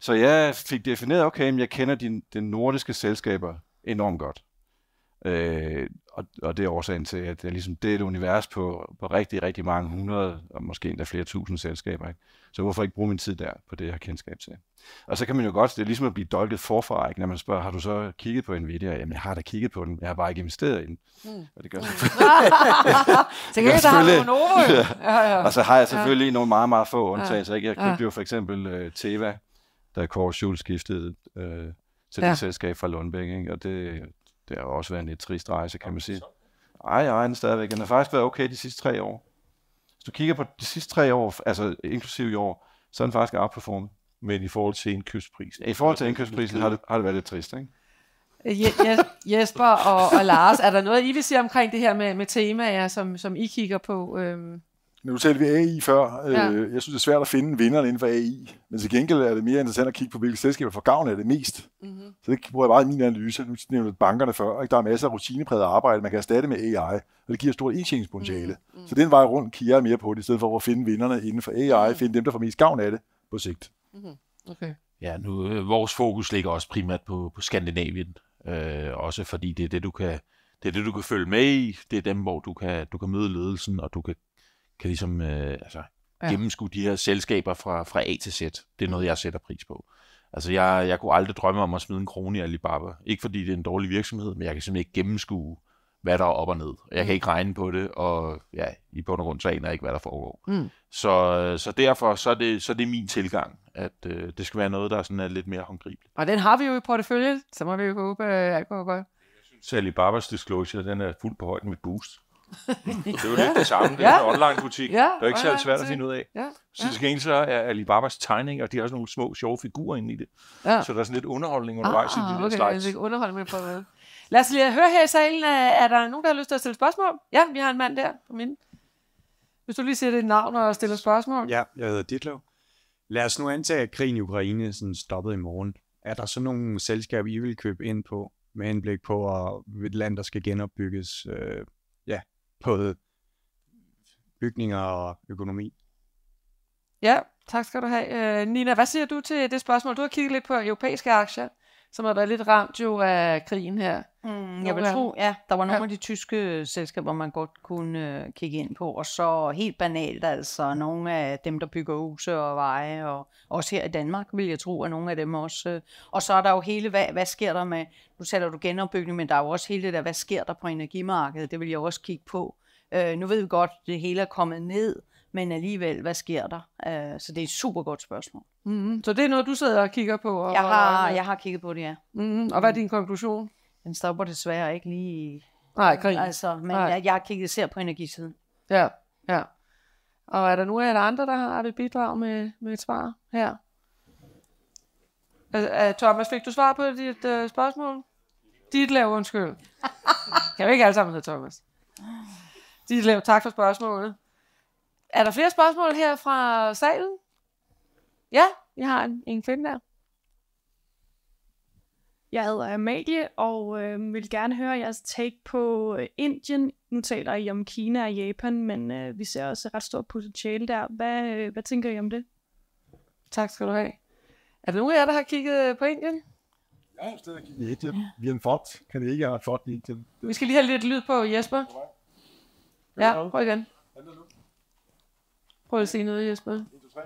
Så jeg fik defineret, okay, jeg kender de, de nordiske selskaber enormt godt. Øh, og, og det er årsagen til, at det er, ligesom, det er et univers på, på rigtig, rigtig mange hundrede, og måske endda flere tusind selskaber. Ikke? Så hvorfor ikke bruge min tid der på det, jeg har kendskab til? Og så kan man jo godt, det er ligesom at blive dolket forfra, ikke? når man spørger, har du så kigget på Nvidia? Jamen, jeg har da kigget på den, jeg har bare ikke investeret i den. Mm. Og det gør selvfølgelig. så kan jeg Novo. Ja. Ja, ja. Og så har jeg selvfølgelig ja. nogle meget, meget få undtagelser. Ikke? Jeg købte ja. jo for eksempel uh, Teva, da Kåre Schul skiftede uh, til ja. det selskab fra Lundbæk, ikke? og det, det har også været en lidt trist rejse, kan man sige. Ej, ej, den stadigvæk. Den har faktisk været okay de sidste tre år. Hvis du kigger på de sidste tre år, altså inklusive i år, så er den faktisk outperformet. Men i forhold til indkøbsprisen? I forhold til indkøbsprisen har det, har det været lidt trist, ikke? Je, Jesper og, og Lars, er der noget, I vil sige omkring det her med, med temaer, som, som I kigger på? Øhm, Nu talte vi AI før. Ja. Øh, jeg synes, det er svært at finde vinderne inden for AI. Men til gengæld er det mere interessant at kigge på, hvilke selskaber får gavn af det mest. Mm-hmm. Så det bruger jeg meget i min analyse. Nu nævnte bankerne før. Ikke? Der er masser af rutinepræget arbejde, man kan erstatte med AI. Og det giver stort indtjeningspotentiale. Mm-hmm. Så den vej rundt kigger jeg mere på det, i stedet for at finde vinderne inden for AI. Mm-hmm. Finde dem, der får mest gavn af det på sigt. Mm-hmm. Okay. Ja, nu, øh, vores fokus ligger også primært på, på Skandinavien. Øh, også fordi det er det, du kan det er det, du kan følge med i. Det er dem, hvor du kan, du kan møde ledelsen, og du kan kan ligesom øh, altså, ja. gennemskue de her selskaber fra, fra A til Z. Det er noget, jeg sætter pris på. Altså, jeg, jeg kunne aldrig drømme om at smide en krone i Alibaba. Ikke fordi det er en dårlig virksomhed, men jeg kan simpelthen ikke gennemskue, hvad der er op og ned. Jeg kan mm. ikke regne på det, og ja, i bund og grund så aner jeg ikke, hvad der foregår. Mm. Så, så derfor så er, det, så er det min tilgang, at øh, det skal være noget, der sådan er lidt mere håndgribeligt. Og den har vi jo i portefølje, så må vi jo håbe, at det går godt. Jeg synes, Alibabas disclosure, den er fuldt på højden med boost det er jo lidt det samme. Det er ja. en online-butik. Ja, det er ikke særlig svært at finde ud af. Ja. Så til gengæld så er Alibabas tegning, og de har også nogle små, sjove figurer inde i det. Ja. Så der er sådan lidt underholdning undervejs ah, i de der okay, slides. Okay, underholdning på hvad? Lad os lige høre her i salen. Er der nogen, der har lyst til at stille spørgsmål? Ja, vi har en mand der på min. Hvis du lige siger dit navn og stiller spørgsmål. Ja, jeg hedder Ditlev. Lad os nu antage, at krigen i Ukraine sådan stoppede i morgen. Er der så nogle selskaber, I vil købe ind på, med henblik på at et land, der skal genopbygges øh, både bygninger og økonomi. Ja, tak skal du have. Øh, Nina, hvad siger du til det spørgsmål? Du har kigget lidt på europæiske aktier, som har været lidt ramt jo af krigen her. Mm, jeg vil tro, ja, der var nogle ja. af de tyske selskaber, man godt kunne uh, kigge ind på, og så helt banalt altså nogle af dem, der bygger huse og veje, og også her i Danmark vil jeg tro, at nogle af dem også. Uh, og så er der jo hele, hvad, hvad sker der med, nu taler du genopbygning, men der er jo også hele det der, hvad sker der på energimarkedet, det vil jeg også kigge på. Øh, nu ved vi godt, at det hele er kommet ned, men alligevel, hvad sker der? Øh, så det er et super godt spørgsmål. Mm-hmm. Så det er noget, du sidder og kigger på? Og jeg, har, jeg har kigget på det, ja. Mm-hmm. Og hvad er din konklusion? Den stopper desværre ikke lige... Nej, krig. Altså, men Nej. Jeg, jeg har kigget ser på energisiden. Ja, ja. Og er der nu der andre, der har vil bidrage med, med et svar her? Uh, Thomas, fik du svar på dit uh, spørgsmål? Dit laver undskyld. kan vi ikke alle sammen hedde Thomas? Ditlev, tak for spørgsmålet. Er der flere spørgsmål her fra salen? Ja, vi har en, en kvinde der. Jeg hedder Amalie, og øh, vil gerne høre jeres take på øh, Indien. Nu taler I om Kina og Japan, men øh, vi ser også et ret stort potentiale der. Hvad, øh, hvad tænker I om det? Tak skal du have. Er der nogen af jer, der har kigget på Indien? Jeg har stadig kigget i Indien. Vi er en fond. Kan det ikke have fond i Indien? Vi skal lige have lidt lyd på Jesper. Ja, prøv igen. Prøv at se noget, Jesper. 1, 2, 3.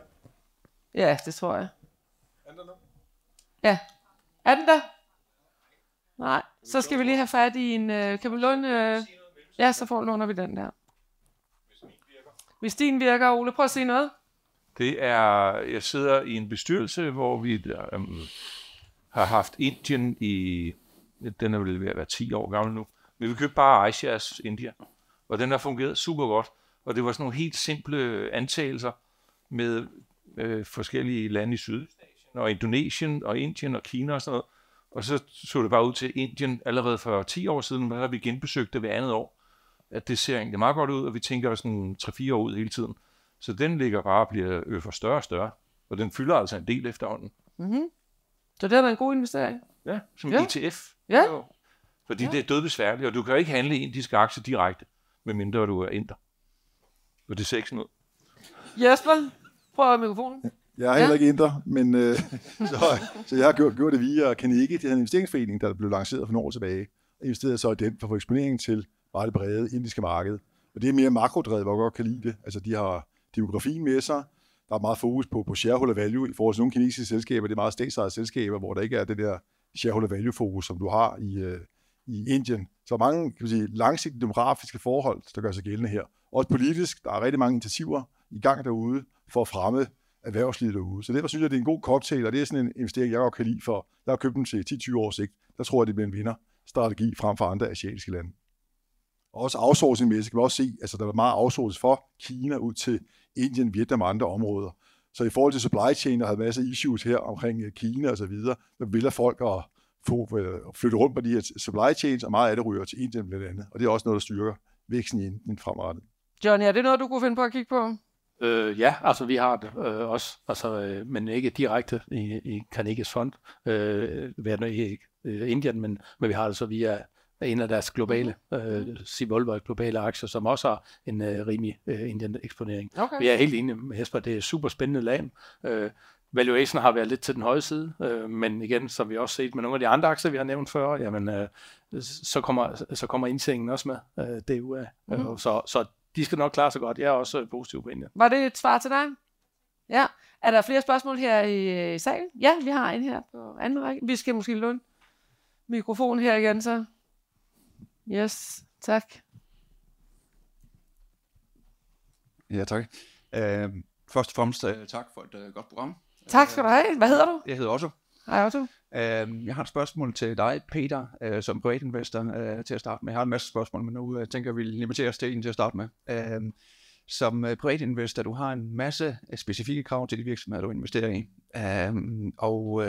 Ja, det tror jeg. Ja. Er den der? Nej, så skal vi lige have fat i en... Uh, kan vi låne... Uh, ja, så får låner vi den der. Hvis din virker, Ole, prøv at se noget. Det er... Jeg sidder i en bestyrelse, hvor vi um, har haft Indien i... Den er vel ved at være 10 år gammel nu. Men vi købte bare iShares India og den har fungeret super godt. Og det var sådan nogle helt simple antagelser med øh, forskellige lande i Sydasien, og Indonesien, og Indien, og Kina og sådan noget. Og så så det bare ud til Indien allerede for 10 år siden, der har vi genbesøgt det hver andet år. At det ser egentlig meget godt ud, og vi tænker sådan 3-4 år ud hele tiden. Så den ligger bare og bliver øh, for større og større. Og den fylder altså en del efterhånden. Mm-hmm. Så det er da en god investering. Ja, som ja. ETF. Ja. Fordi ja. det er dødbesværligt, og du kan ikke handle indiske aktier direkte medmindre du er inder. Og det sådan ud. Jesper, prøv at mikrofonen. Jeg er heller ja. ikke inder, men øh, så, så jeg har gjort, gjort det via Carnegie. Det er en investeringsforening, der blev lanceret for nogle år tilbage. Jeg investerede så i den for at få eksponering til bare det brede indiske marked. Og det er mere makrodrevet, hvor jeg godt kan lide det. Altså, de har demografien med sig. Der er meget fokus på, på shareholder value i forhold til nogle kinesiske selskaber. Det er meget statsejede selskaber, hvor der ikke er det der shareholder value fokus, som du har i, øh, i Indien. Så mange kan sige, langsigtede demografiske forhold, der gør sig gældende her. Også politisk, der er rigtig mange initiativer i gang derude for at fremme erhvervslivet derude. Så derfor synes jeg, det er en god cocktail, og det er sådan en investering, jeg godt kan lide, for jeg har købt den til 10-20 år sigt. Der tror jeg, det bliver en vinderstrategi frem for andre asiatiske lande. Og også outsourcing-mæssigt kan man også se, altså der er meget outsourcing for Kina ud til Indien, Vietnam og andre områder. Så i forhold til supply chain, der har masser af issues her omkring øh, Kina og så videre, der vil folk at få, øh, flytte rundt på de her supply chains, og meget af det ryger til Indien blandt andet. Og det er også noget, der styrker væksten i Indien fremadrettet. Johnny, er det noget, du kunne finde på at kigge på? Øh, ja, altså vi har det øh, også, altså, øh, men ikke direkte i, i Carnegies fond, øh, været i øh, Indien, men, men vi har det så via en af deres globale, mm. øh, Sivolver globale aktier, som også har en øh, rimelig øh, Indien-eksponering. Okay. Vi er helt enige med Jesper, det er et super spændende land. Øh, valuation har været lidt til den høje side, øh, men igen, som vi også set med nogle af de andre aktier, vi har nævnt før, jamen, øh, så, kommer, så kommer indtægningen også med øh, af. Mm. Øh, så, så de skal nok klare sig godt. Jeg er også øh, positiv på Indien. Var det et svar til dig? Ja. Er der flere spørgsmål her i, i salen? Ja, vi har en her på anden række. Vi skal måske låne mikrofon her igen, så. Yes, tak. Ja, tak. Uh, først og fremmest uh, tak for et uh, godt program. Tak skal du have. Hvad hedder du? Jeg hedder Otto. Hej Otto. Uh, jeg har et spørgsmål til dig, Peter, øh, som privatinvestor uh, til at starte med. Jeg har en masse spørgsmål, men nu øh, tænker jeg, at vi limiterer os til en til at starte med. Uh, som uh, privatinvestor, du har en masse specifikke krav til de virksomheder, du investerer i. Uh, og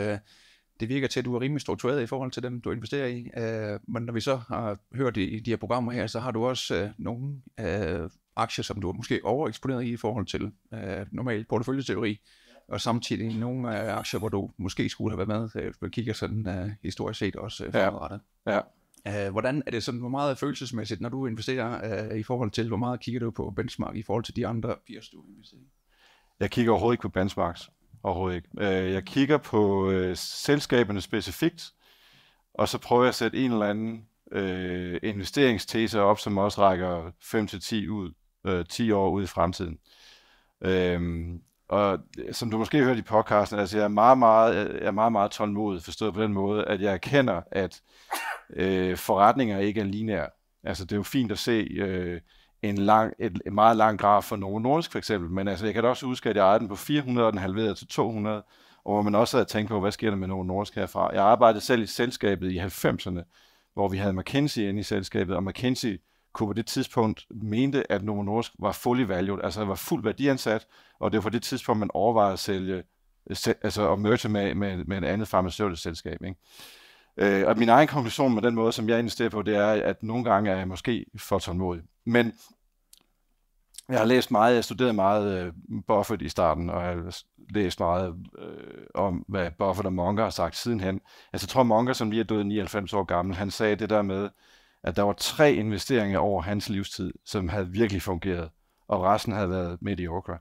det virker til, at du er rimelig struktureret i forhold til dem, du investerer i. Uh, men når vi så har hørt i, de her programmer her, så har du også uh, nogle aktier, som du er måske overeksponeret i i forhold til uh, normal porteføljeteori og samtidig nogle af aktier, hvor du måske skulle have været med, hvis man kigger sådan uh, historisk set også uh, fremadrettet. Ja. ja. Uh, hvordan er det sådan, hvor meget følelsesmæssigt, når du investerer uh, i forhold til, hvor meget kigger du på benchmark i forhold til de andre peers, du investerer i? Jeg kigger overhovedet ikke på benchmarks. Overhovedet ikke. Uh, jeg kigger på uh, selskaberne specifikt, og så prøver jeg at sætte en eller anden uh, investeringstese op, som også rækker 5-10 ud, uh, 10 år ud i fremtiden. Uh, og øh, som du måske har hørt i podcasten, altså jeg er meget, meget, øh, jeg er meget, meget tålmodig, forstået på den måde, at jeg erkender, at øh, forretninger ikke er lineære. Altså det er jo fint at se øh, en, lang, et, en meget lang graf for Novo Nordisk for eksempel, men altså jeg kan da også huske, at jeg ejede den på 400, og den halverede til 200, og hvor man også havde tænkt på, hvad sker der med Novo Nordisk herfra. Jeg arbejdede selv i selskabet i 90'erne, hvor vi havde McKinsey inde i selskabet, og McKinsey kunne på det tidspunkt mente, at Novo Nordisk var fully valued, altså var fuldt værdiansat, og det var på det tidspunkt, man overvejede at sælge, altså at merge med, med, med et andet farmaceutisk selskab. Ikke? Øh, og min egen konklusion med den måde, som jeg investerer på, det er, at nogle gange er jeg måske for tålmodig. Men jeg har læst meget, jeg studerede studeret meget uh, Buffett i starten, og jeg har læst meget uh, om, hvad Buffett og Munger har sagt sidenhen. Altså jeg tror, Munger, som lige er død 99 år gammel, han sagde det der med, at der var tre investeringer over hans livstid, som havde virkelig fungeret, og resten havde været mediocre.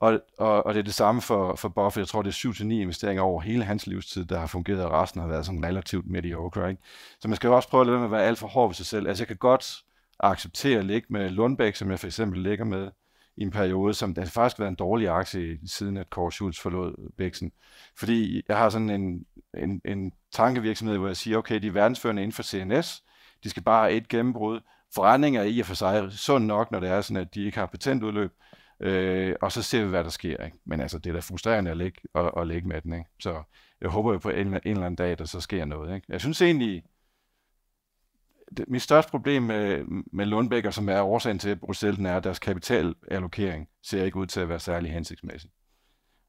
Og, og, og det er det samme for, for Buffett. Jeg tror, det er 7-9 investeringer over hele hans livstid, der har fungeret, og resten har været sådan relativt mediocre. Ikke? Så man skal jo også prøve at lade være med at være alt for hård ved sig selv. Altså jeg kan godt acceptere at ligge med Lundbæk, som jeg for eksempel ligger med i en periode, som det har faktisk været en dårlig aktie siden at Kåre Schultz forlod Bæksen. Fordi jeg har sådan en, en, en tankevirksomhed, hvor jeg siger, okay, de er verdensførende inden for CNS, de skal bare have et gennembrud. Forretninger er i og for sig sund nok, når det er sådan, at de ikke har patentudløb. Øh, og så ser vi, hvad der sker. Ikke? Men altså, det er da frustrerende at ligge, at, at ligge med den. Ikke? Så jeg håber jo på en, en eller anden dag, at der så sker noget. Ikke? Jeg synes egentlig, det, mit største problem med, med Lundbækker, som er årsagen til Bruxelles, er, at deres kapitalallokering ser ikke ud til at være særlig hensigtsmæssig.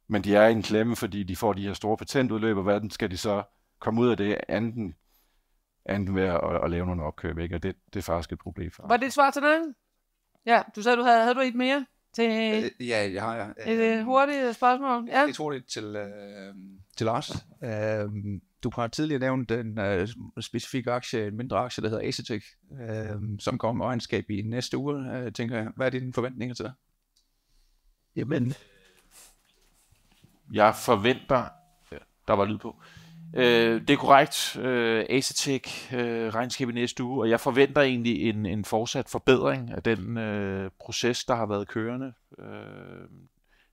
Men de er i en klemme, fordi de får de her store patentudløb, og hvordan skal de så komme ud af det, anden andet ved at, at, at lave nogle opkøb, ikke? og det, det er faktisk et problem for Var det et svar til dig? Ja, du sagde, du havde, havde du et mere? Til øh, ja, jeg har jeg. Et øh, hurtigt spørgsmål. Ja. Et hurtigt til, øh, til Lars. Øh, du har tidligere nævnt en øh, specifik aktie, en mindre aktie, der hedder Asetek, øh, som kommer regnskab i næste uge, øh, tænker jeg. Hvad er dine forventninger til det? Jamen, jeg forventer, der var lyd på, Øh, det er korrekt. Øh, Asetek øh, regnskab i næste uge, og jeg forventer egentlig en, en fortsat forbedring af den øh, proces, der har været kørende. Øh,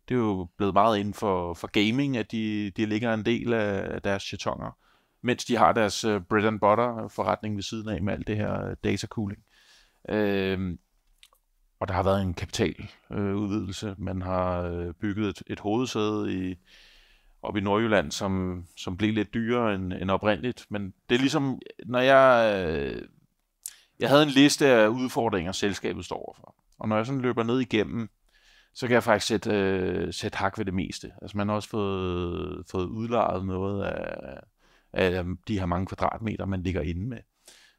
det er jo blevet meget inden for, for gaming, at de, de ligger en del af deres chatonger, mens de har deres øh, bread and butter forretning ved siden af med alt det her øh, data cooling. Øh, og der har været en kapitaludvidelse. Øh, Man har øh, bygget et, et hovedsæde i, op i Nordjylland, som, som blev lidt dyrere end, end oprindeligt. Men det er ligesom, når jeg... Øh, jeg havde en liste af udfordringer, selskabet står overfor. Og når jeg sådan løber ned igennem, så kan jeg faktisk sætte, øh, sætte hak ved det meste. Altså man har også fået, fået udlejet noget af, af de her mange kvadratmeter, man ligger inde med.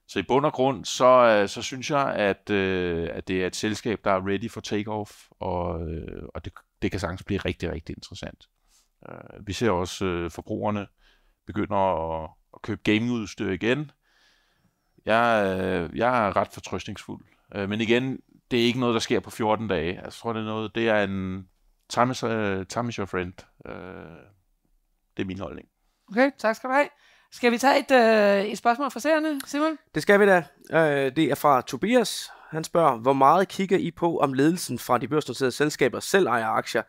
Så i bund og grund, så, øh, så synes jeg, at, øh, at det er et selskab, der er ready for takeoff, og, øh, og det, det kan sagtens blive rigtig, rigtig interessant. Øh, vi ser også øh, forbrugerne begynder at, at købe gamingudstyr igen. Jeg, øh, jeg er ret fortrøstningsfuld. Øh, men igen, det er ikke noget, der sker på 14 dage. Jeg tror, det er noget, det er en time is, uh, time is your friend. Uh, det er min holdning. Okay, tak skal du have. Skal vi tage et, øh, et spørgsmål fra seerne, Simon? Det skal vi da. Øh, det er fra Tobias. Han spørger, hvor meget kigger I på, om ledelsen fra de børsnoterede selskaber selv ejer aktier?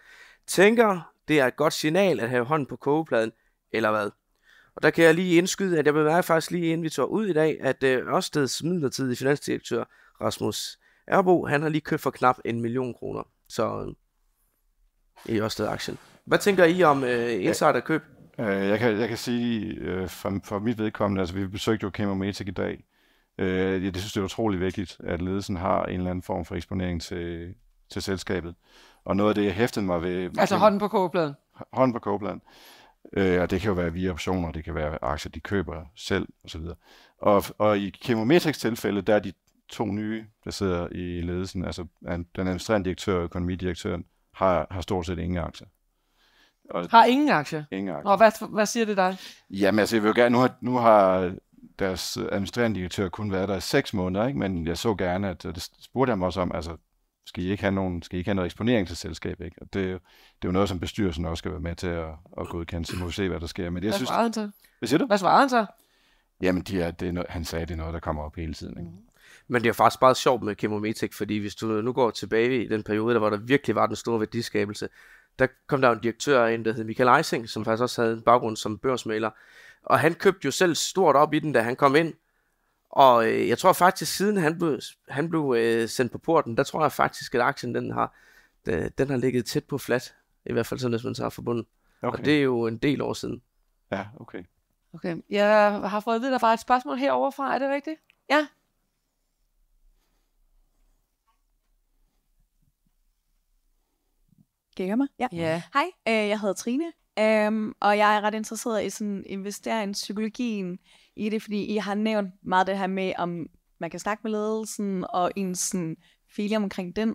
Tænker, det er et godt signal at have hånden på kogepladen, eller hvad? Og der kan jeg lige indskyde, at jeg bemærker faktisk lige inden vi tog ud i dag, at øh, Ørsteds midlertidige finansdirektør Rasmus Erbo, han har lige købt for knap en million kroner. Så øh, i Ørsted-aktien. Hvad tænker I om øh, insiderkøb? Øh, jeg, kan, jeg kan sige øh, for, for mit vedkommende, altså vi besøgte jo Chemomatic i dag. Øh, jeg det synes, det er utrolig vigtigt, at ledelsen har en eller anden form for eksponering til, til selskabet. Og noget af det, jeg hæftede mig ved... Altså hånden på kogepladen? Hånden på kogepladen. Øh, og det kan jo være via optioner, det kan være aktier, de køber selv osv. Og, og i Chemometrics tilfælde, der er de to nye, der sidder i ledelsen, altså den administrerende direktør og økonomidirektøren, har, har stort set ingen aktier. Og har ingen aktier? Ingen aktier. Og hvad, hvad siger det dig? Jamen altså, jeg vil gerne, nu har, nu har deres administrerende direktør kun været der i seks måneder, ikke? men jeg så gerne, at det spurgte jeg mig også om, altså, skal I ikke have, nogen, skal I ikke have noget eksponering til selskabet? Ikke? Og det, det er jo noget, som bestyrelsen også skal være med til at, at godkende, så må vi se, hvad der sker. Men jeg hvad synes, svarede han så? Hvad siger du? Hvad svarede han så? Jamen, de er, det er noget, han sagde, det er noget, der kommer op hele tiden. Ikke? Mm. Men det er faktisk bare sjovt med Chemometic, fordi hvis du nu går tilbage i den periode, der hvor der virkelig var den store værdiskabelse, der kom der en direktør ind, der hed Michael Eising, som faktisk også havde en baggrund som børsmaler. Og han købte jo selv stort op i den, da han kom ind. Og øh, jeg tror faktisk, siden han blev, han blev øh, sendt på porten, der tror jeg faktisk, at aktien den har, den, den har ligget tæt på flat. I hvert fald sådan, hvis man tager forbundet. Okay. Og det er jo en del år siden. Ja, okay. Okay, jeg har fået at vide, der var et spørgsmål herovre fra. Er det rigtigt? Ja. Kan I høre mig? Ja. ja. Hej, øh, jeg hedder Trine, Um, og jeg er ret interesseret i sådan investeringspsykologien i det, fordi I har nævnt meget det her med, om man kan snakke med ledelsen og en sådan feeling omkring den.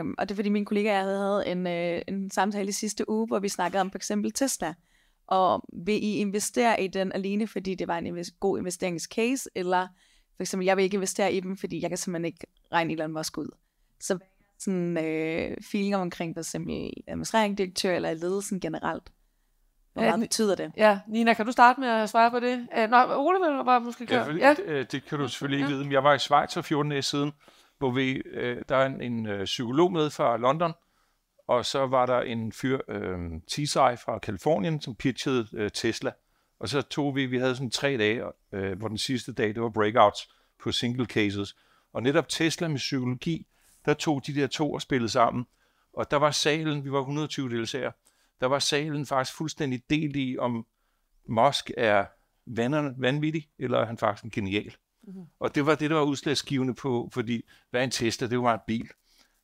Um, og det er fordi min kollega og jeg havde en, øh, en samtale i sidste uge, hvor vi snakkede om for eksempel Tesla. Og vil I investere i den alene, fordi det var en invest- god investeringscase, eller for eksempel, jeg vil ikke investere i dem, fordi jeg kan simpelthen ikke regne Elon Musk ud. Så sådan øh, feeling omkring for eksempel administrering, direktør eller ledelsen generelt. Hvor meget betyder det? Ja, Nina, kan du starte med at svare på det? Nå, Ole vil bare måske køre. Ja, ja. Det, det kan du selvfølgelig ikke ja. vide, men jeg var i Schweiz for 14 dage siden, hvor vi, øh, der er en, en øh, psykolog med fra London, og så var der en fyr, øh, Tisai fra Kalifornien, som pitchede øh, Tesla. Og så tog vi, vi havde sådan tre dage, øh, hvor den sidste dag, det var breakouts på single cases. Og netop Tesla med psykologi, der tog de der to og spillede sammen. Og der var salen, vi var 120 deltagere, der var salen faktisk fuldstændig delt i, om Musk er vanvittig, eller er han faktisk en genial. Mm-hmm. Og det var det, der var udslagsgivende på, fordi hvad er en Tesla? Det var en bil.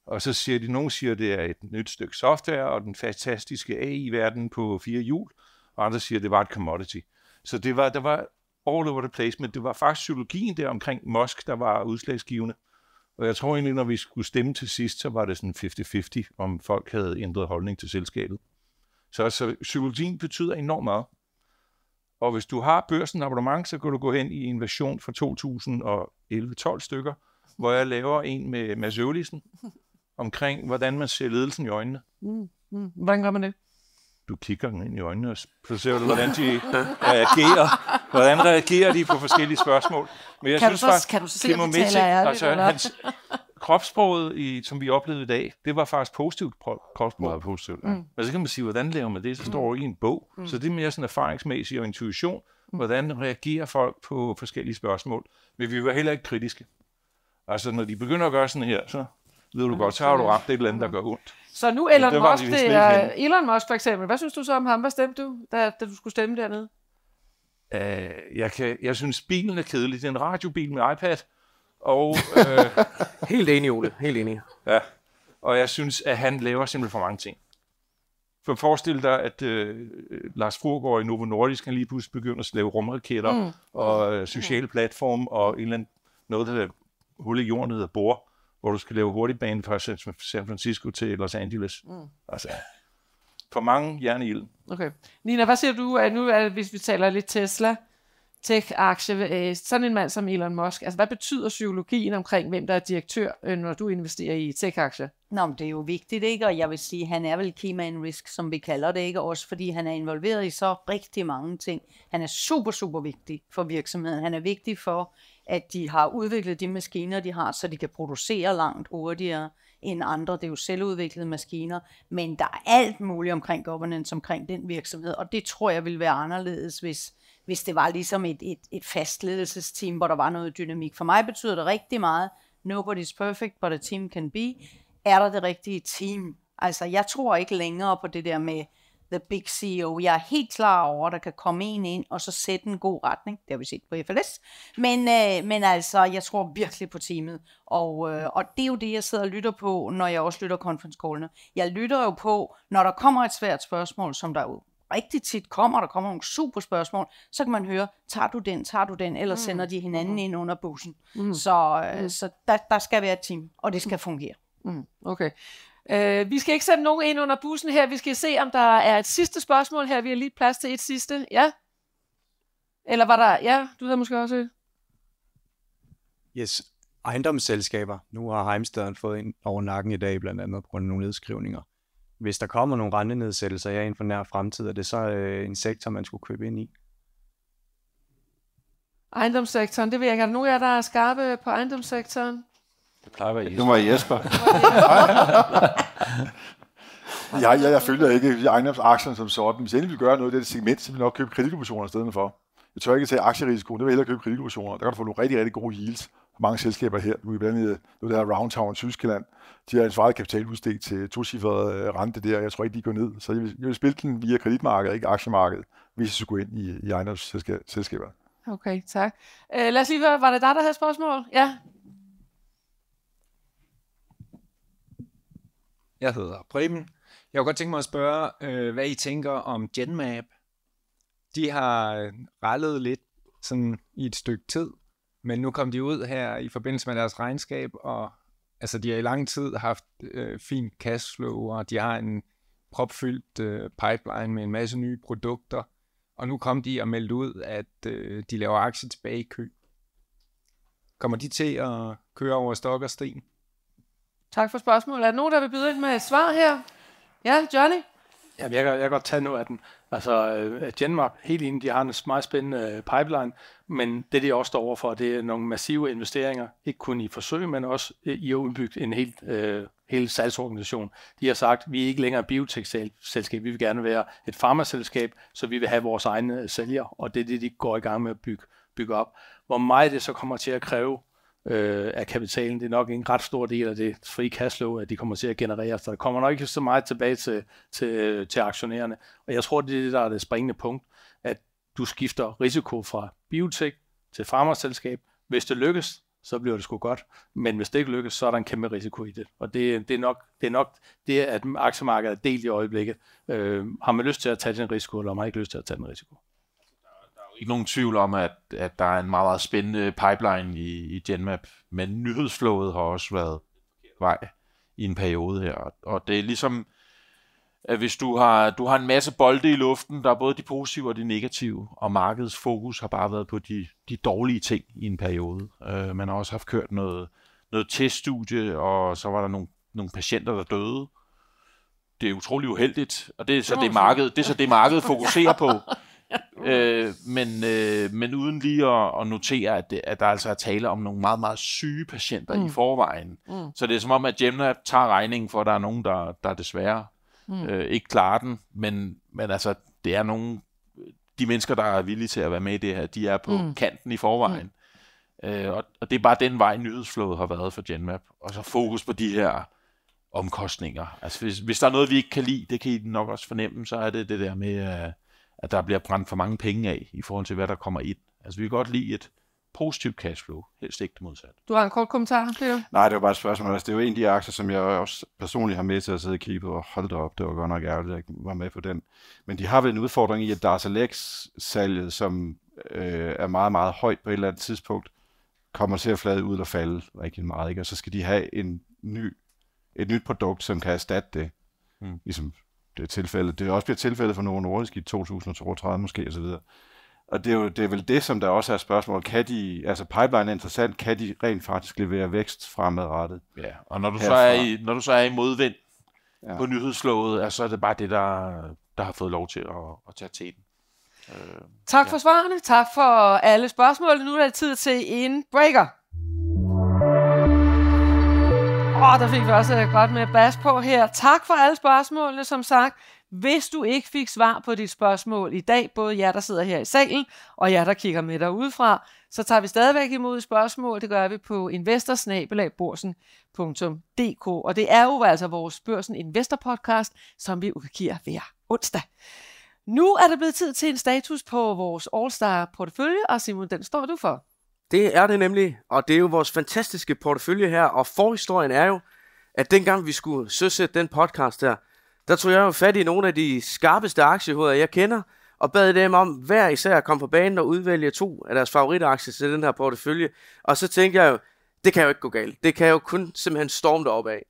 Og så siger de, nogen siger, det er et nyt stykke software, og den fantastiske AI-verden på fire hjul, og andre siger, det var et commodity. Så det var, der var all over the place, men det var faktisk psykologien der omkring Musk, der var udslagsgivende. Og jeg tror egentlig, når vi skulle stemme til sidst, så var det sådan 50-50, om folk havde ændret holdning til selskabet. Så altså, psykologien betyder enormt meget. Og hvis du har børsen abonnement, så kan du gå hen i en version fra 2011-12 stykker, hvor jeg laver en med Mads Øvlisen omkring, hvordan man ser ledelsen i øjnene. Mm, mm. Hvordan gør man det? Du kigger den ind i øjnene, og så ser du, hvordan de reagerer. Hvordan reagerer de på forskellige spørgsmål. Men jeg kan, synes, du så, faktisk, kan du så se, at de taler ærligt? Altså, hans, kropsproget, i, som vi oplevede i dag, det var faktisk positivt kropsprog. Meget positivt, ja. Mm. Men så kan man sige, hvordan laver man det? Så står mm. i en bog. Mm. Så det er mere sådan erfaringsmæssigt og intuition. Mm. Hvordan reagerer folk på forskellige spørgsmål? Men vi var heller ikke kritiske. Altså, når de begynder at gøre sådan her, så ved du godt, så har du ramt det et eller andet, der gør ondt. Så nu Elon det Musk, det er Elon Musk for eksempel. Hvad synes du så om ham? Hvad stemte du, da, da du skulle stemme dernede? Uh, jeg, kan, jeg synes, bilen er kedelig. Det er en radiobil med iPad. Og, øh, Helt enig, Ole. Helt enig. Ja. Og jeg synes, at han laver simpelthen for mange ting. For forestil dig, at øh, Lars Fruergaard i Novo Nordisk kan lige pludselig begynde at lave rumraketter mm. og øh, sociale mm. platform og en eller anden, noget, der er hul i jorden, der hedder bor, hvor du skal lave hurtigbane fra San Francisco til Los Angeles. Mm. Altså, for mange jern i ilden. Okay. Nina, hvad siger du, at nu er, hvis vi taler lidt Tesla, tech-aktie, øh, sådan en mand som Elon Musk, altså hvad betyder psykologien omkring, hvem der er direktør, øh, når du investerer i tech-aktier? Nå, men det er jo vigtigt, ikke? Og jeg vil sige, han er vel key man risk, som vi kalder det, ikke? Også fordi han er involveret i så rigtig mange ting. Han er super, super vigtig for virksomheden. Han er vigtig for, at de har udviklet de maskiner, de har, så de kan producere langt hurtigere end andre. Det er jo selvudviklede maskiner, men der er alt muligt omkring governance, omkring den virksomhed, og det tror jeg vil være anderledes, hvis, hvis det var ligesom et, et, et fast ledelsesteam, hvor der var noget dynamik. For mig betyder det rigtig meget, nobody's perfect, but a team can be. Er der det rigtige team? Altså, jeg tror ikke længere på det der med, the big CEO. Jeg er helt klar over, at der kan komme en ind og så sætte en god retning. Det har vi set på FLS. Men, øh, men altså, jeg tror virkelig på teamet. Og, øh, og det er jo det, jeg sidder og lytter på, når jeg også lytter conference callene. Jeg lytter jo på, når der kommer et svært spørgsmål, som der jo rigtig tit kommer, der kommer nogle super spørgsmål, så kan man høre, tager du den, tager du den, eller mm. sender de hinanden mm. ind under bussen. Mm. Så, øh, mm. så der, der skal være et team, og det skal fungere. Mm. Okay. Uh, vi skal ikke sætte nogen ind under bussen her. Vi skal se, om der er et sidste spørgsmål her. Vi har lige plads til et sidste. Ja? Eller var der... Ja, du havde måske også et. Yes, ejendomsselskaber. Nu har Heimstaden fået ind over nakken i dag, blandt andet på grund af nogle nedskrivninger. Hvis der kommer nogle rentenedsættelser her inden for nær fremtid, er det så øh, en sektor, man skulle købe ind i? Ejendomssektoren, det vil jeg ikke. Er der nogen af jer, der er skarpe på ejendomssektoren? Det plejer at være Jesper. Nu var Jesper. jeg, jeg, jeg følger ikke ejendomsaktien som sådan. Hvis jeg endelig vil gøre noget i det segment, så vil jeg nok købe kreditobligationer i stedet for. Jeg tør ikke tage aktierisiko, det vil jeg hellere købe kreditobligationer. Der kan du få nogle rigtig, rigtig gode yields. Mange selskaber her, nu er blandt andet nu der Roundtown Tyskland, de har en svaret kapitaludstedt til tocifret øh, rente der. Jeg tror ikke, de går ned. Så jeg vil, jeg vil spille den via kreditmarkedet, ikke aktiemarkedet, hvis jeg skulle gå ind i, i ejendomsselskaber. Okay, tak. Uh, lad os lige høre, var det dig, der havde spørgsmål? Ja, Jeg hedder Preben. Jeg kunne godt tænke mig at spørge, øh, hvad I tænker om Genmap. De har øh, rallet lidt sådan i et stykke tid, men nu kom de ud her i forbindelse med deres regnskab, og altså, de har i lang tid haft øh, fint cashflow, og de har en propfyldt øh, pipeline med en masse nye produkter, og nu kom de og meldte ud, at øh, de laver aktier tilbage i kø. Kommer de til at køre over stok og sten? Tak for spørgsmålet. Er der nogen, der vil byde ind med et svar her? Ja, Johnny? Jamen, jeg, kan, jeg kan godt tage noget af den. Altså, uh, Genmark, helt enig, de har en meget spændende uh, pipeline, men det, de også står overfor, det er nogle massive investeringer, ikke kun i forsøg, men også uh, i at udbygge en helt, uh, hele salgsorganisation. De har sagt, vi er ikke længere et biotech-selskab, vi vil gerne være et farmaselskab, så vi vil have vores egne sælgere, og det er det, de går i gang med at bygge, bygge op. Hvor meget det så kommer til at kræve, øh, af kapitalen. Det er nok en ret stor del af det frie cashflow, at de kommer til at generere. Så der kommer nok ikke så meget tilbage til, til, til aktionærerne. Og jeg tror, det er det, der er det springende punkt, at du skifter risiko fra biotek til farmerselskab. Hvis det lykkes, så bliver det sgu godt. Men hvis det ikke lykkes, så er der en kæmpe risiko i det. Og det, det, er, nok, det er nok det, at aktiemarkedet er delt i øjeblikket. Øh, har man lyst til at tage den risiko, eller har man ikke lyst til at tage den risiko? Ikke nogen tvivl om, at, at der er en meget, meget spændende pipeline i, i Genmap, men nyhedsflowet har også været vej i en periode her. Og det er ligesom, at hvis du har, du har en masse bolde i luften, der er både de positive og de negative, og markedets fokus har bare været på de, de dårlige ting i en periode. Uh, man har også haft kørt noget, noget teststudie, og så var der nogle, nogle patienter, der døde. Det er utrolig uheldigt, og det er så det, marked, det, er så det markedet fokuserer på. øh, men, øh, men uden lige at, at notere, at, det, at der altså er tale om nogle meget, meget syge patienter mm. i forvejen. Mm. Så det er som om, at Gemna tager regningen for, at der er nogen, der, der desværre mm. øh, ikke klarer den. Men, men altså, det er nogle... De mennesker, der er villige til at være med i det her, de er på mm. kanten i forvejen. Mm. Øh, og, og det er bare den vej, nyhedsflowet har været for Genmap. Og så fokus på de her omkostninger. Altså hvis, hvis der er noget, vi ikke kan lide, det kan I nok også fornemme, så er det det der med... Uh, at der bliver brændt for mange penge af i forhold til, hvad der kommer ind. Altså vi kan godt lide et positivt cashflow, helst ikke det modsatte. Du har en kort kommentar, Peter? Nej, det var bare et spørgsmål. Altså, det er jo en af de aktier, som jeg også personligt har med til at sidde og kigge på. Og hold da op, det var godt nok ærgerligt, at jeg ikke var med på den. Men de har vel en udfordring i, at Darzalex-salget, som øh, er meget, meget højt på et eller andet tidspunkt, kommer til at flade ud og falde rigtig meget. Ikke? Og så skal de have en ny, et nyt produkt, som kan erstatte det. Mm. Ligesom tilfældet. Det er også bliver tilfældet for Novo Nordisk i 2032 måske osv. Og det er jo det er vel det, som der også er spørgsmål. Kan de, altså pipeline er interessant, kan de rent faktisk levere vækst fremadrettet? Ja, og når du, så er, i, når du så er i modvind ja. på nyhedslået, så er det bare det, der, der har fået lov til at, at tage teten. Øh, tak ja. for svarene, tak for alle spørgsmål. Nu er det tid til en breaker. Åh, oh, der fik vi også øh, godt med bas på her. Tak for alle spørgsmålene, som sagt. Hvis du ikke fik svar på dit spørgsmål i dag, både jer, der sidder her i salen, og jer, der kigger med derudefra, så tager vi stadigvæk imod spørgsmål. Det gør vi på investorsnabelagborsen.dk. Og det er jo altså vores Børsen Investor podcast, som vi udgiver hver onsdag. Nu er det blevet tid til en status på vores All-Star portefølje, og Simon, den står du for. Det er det nemlig, og det er jo vores fantastiske portefølje her, og forhistorien er jo, at dengang vi skulle søsætte den podcast her, der tog jeg jo fat i nogle af de skarpeste aktiehoveder, jeg kender, og bad dem om hver især at komme på banen og udvælge to af deres favoritaktier til den her portefølje. Og så tænkte jeg jo, det kan jo ikke gå galt. Det kan jo kun simpelthen storme deroppe af.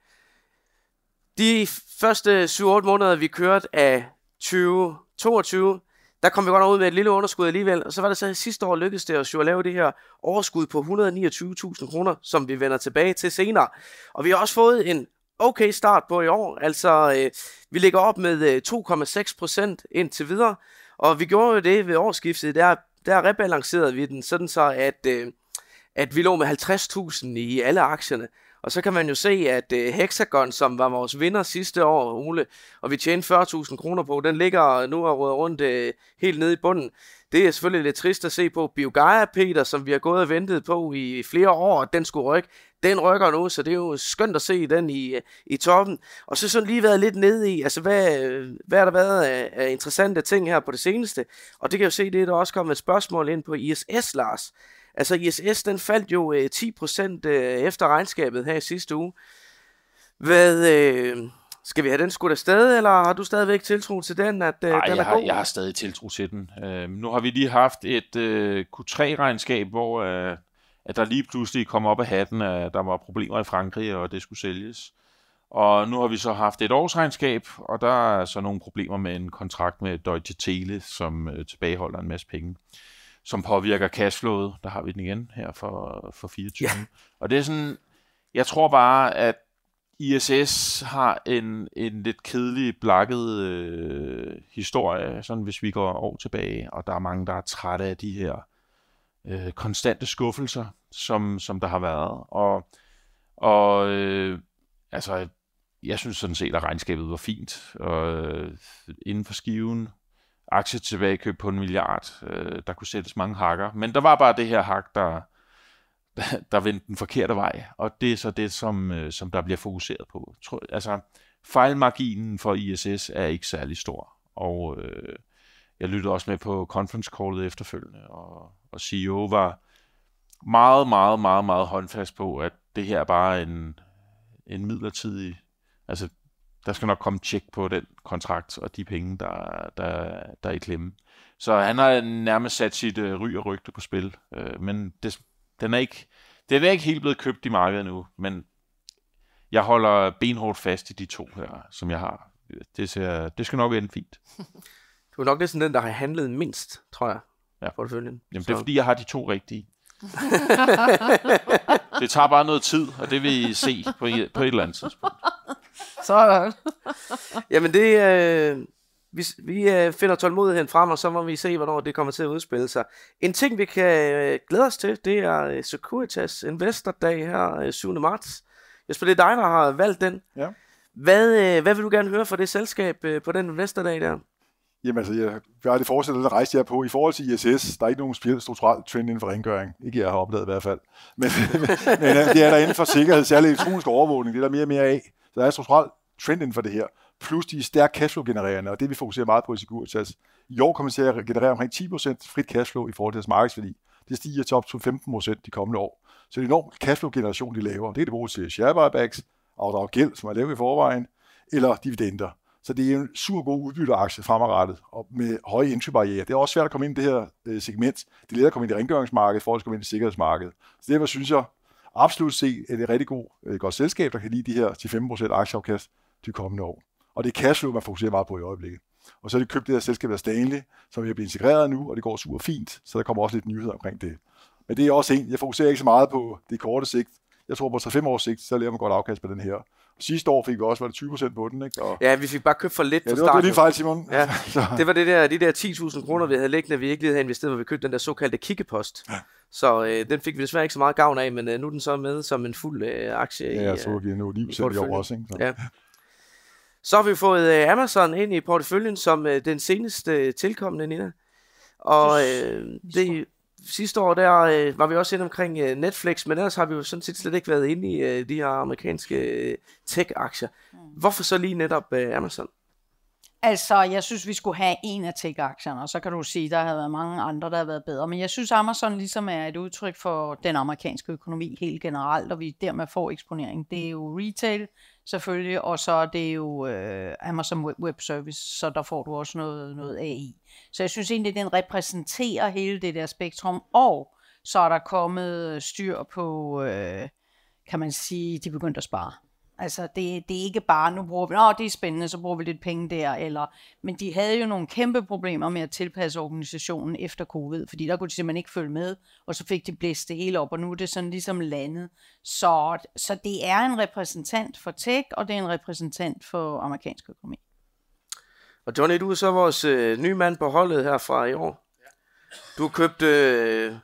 De første 7-8 måneder, vi kørte af 2022, der kom vi godt ud med et lille underskud alligevel, og så var det så sidste år lykkedes det os jo at lave det her overskud på 129.000 kroner, som vi vender tilbage til senere. Og vi har også fået en okay start på i år. Altså, øh, vi ligger op med øh, 2,6 procent indtil videre, og vi gjorde jo det ved årsskiftet, der, der rebalancerede vi den, sådan så at, øh, at vi lå med 50.000 i alle aktierne. Og så kan man jo se, at øh, Hexagon, som var vores vinder sidste år, Ole, og vi tjente 40.000 kroner på, den ligger nu og råder rundt øh, helt nede i bunden. Det er selvfølgelig lidt trist at se på. Biogaia Peter, som vi har gået og ventet på i flere år, den skulle rykke, den rykker nu, så det er jo skønt at se den i, øh, i toppen. Og så sådan lige været lidt nede i, altså hvad, øh, hvad har der været af, af interessante ting her på det seneste? Og det kan jeg jo se, det er der også kommet et spørgsmål ind på ISS, Lars. Altså ISS, den faldt jo øh, 10% øh, efter regnskabet her i sidste uge. Hvad, øh, skal vi have den skudt afsted, eller har du stadigvæk tiltro til den, at øh, Ej, den jeg er har, god? jeg har stadig tiltro til den. Øh, nu har vi lige haft et øh, Q3-regnskab, hvor øh, at der lige pludselig kom op af hatten, at der var problemer i Frankrig, og det skulle sælges. Og nu har vi så haft et årsregnskab, og der er så nogle problemer med en kontrakt med Deutsche Tele, som øh, tilbageholder en masse penge, som påvirker cashflowet. Der har vi den igen her for, for 24. Ja. Og det er sådan, jeg tror bare, at ISS har en, en lidt kedelig, blakket øh, historie, sådan hvis vi går år tilbage, og der er mange, der er trætte af de her øh, konstante skuffelser, som, som der har været. Og, og øh, altså, jeg synes sådan set, at regnskabet var fint. Og, øh, inden for skiven, aktietilbagekøb på en milliard, øh, der kunne sættes mange hakker. Men der var bare det her hak, der, der, der vendte den forkerte vej. Og det er så det, som, øh, som der bliver fokuseret på. Tror, altså, fejlmarginen for ISS er ikke særlig stor. Og øh, jeg lyttede også med på conference callet efterfølgende, og, og CEO var meget, meget, meget, meget håndfast på, at det her er bare en, en midlertidig, altså der skal nok komme tjek på den kontrakt og de penge, der, der, der er i klemme. Så han har nærmest sat sit øh, ry og rygte på spil, øh, men det, den er ikke, det er ikke helt blevet købt i markedet nu, men jeg holder benhårdt fast i de to her, som jeg har. Det, ser, det skal nok ende fint. Du er nok næsten den, der har handlet mindst, tror jeg. Ja. Porteføljen. Jamen, det er fordi, jeg har de to rigtige. det tager bare noget tid, og det vil I se på, et, på et eller andet tidspunkt. Sådan. Jamen det, øh, vi, vi øh, finder tålmodigheden frem, og så må vi se, hvornår det kommer til at udspille sig. En ting, vi kan øh, glæde os til, det er øh, Securitas Investor Dag her øh, 7. marts. Jesper, det er dig, der har valgt den. Ja. Hvad, øh, hvad vil du gerne høre fra det selskab øh, på den investordag der? Jamen altså, jeg, jeg har det fortsætter at rejse jer på. I forhold til ISS, der er ikke nogen strukturel trend inden for rengøring. Ikke jeg har oplevet i hvert fald. Men, men, men øh, det er der inden for sikkerhed, særligt elektronisk overvågning. Det er der mere og mere af. Så der er en strukturel trend inden for det her. Plus de er stærkt cashflow-genererende, og det vi fokuserer meget på i Securitas. Altså, I år kommer vi til at generere omkring 10% frit cashflow i forhold til deres markedsværdi. det stiger til op til 15% de kommende år. Så det er en enorm cashflow-generation, de laver. Det er det brugt til share buybacks, afdrag gæld, som er lavet i forvejen, eller dividender. Så det er en super god udbytteaktie fremadrettet, og med høje entrybarriere. Det er også svært at komme ind i det her øh, segment. Det er let at komme ind i rengøringsmarkedet, for at komme ind i sikkerhedsmarkedet. Så derfor synes jeg absolut se, det et rigtig god, et godt selskab, der kan lide de her til 15% aktieafkast de kommende år. Og det er cashflow, man fokuserer meget på i øjeblikket. Og så har det købt det her selskab af Stanley, som er blevet integreret nu, og det går super fint, så der kommer også lidt nyheder omkring det. Men det er også en, jeg fokuserer ikke så meget på det korte sigt. Jeg tror på 3-5 års sigt, så laver man godt afkast på den her. Sidste år fik vi også, var det 20 procent på den, ikke? Og... Ja, vi fik bare købt for lidt ja, fra det var, det var lige fejl, Simon. Ja, det var det der, de der 10.000 kroner, vi havde liggende, vi ikke lige havde investeret, hvor vi købte den der såkaldte kikkepost. Ja. Så øh, den fik vi desværre ikke så meget gavn af, men øh, nu er den så med som en fuld øh, aktie. Ja, jeg så vi nu 9 procent i år også, ikke? Så. Ja. Så har vi fået øh, Amazon ind i porteføljen som øh, den seneste øh, tilkommende, Nina. Og øh, det, sidste år der øh, var vi også inde omkring øh, Netflix, men ellers har vi jo sådan set slet ikke været inde i øh, de her amerikanske øh, tech-aktier. Mm. Hvorfor så lige netop øh, Amazon? Altså, jeg synes, vi skulle have en af tech-aktierne, og så kan du sige, der har været mange andre, der har været bedre. Men jeg synes, Amazon ligesom er et udtryk for den amerikanske økonomi helt generelt, og vi dermed får eksponering. Det er jo retail selvfølgelig, og så er det jo øh, Amazon Web Service, så der får du også noget, noget AI. Så jeg synes egentlig, den repræsenterer hele det der spektrum, og så er der kommet styr på, øh, kan man sige, de begyndte at spare. Altså, det, det er ikke bare, nu bruger vi, åh, det er spændende, så bruger vi lidt penge der, eller, men de havde jo nogle kæmpe problemer med at tilpasse organisationen efter covid, fordi der kunne de simpelthen ikke følge med, og så fik de blæst det hele op, og nu er det sådan ligesom landet. Så, så det er en repræsentant for tech, og det er en repræsentant for amerikansk økonomi. Og Johnny, du er så vores øh, nye mand på holdet her fra i år. Du har købt øh,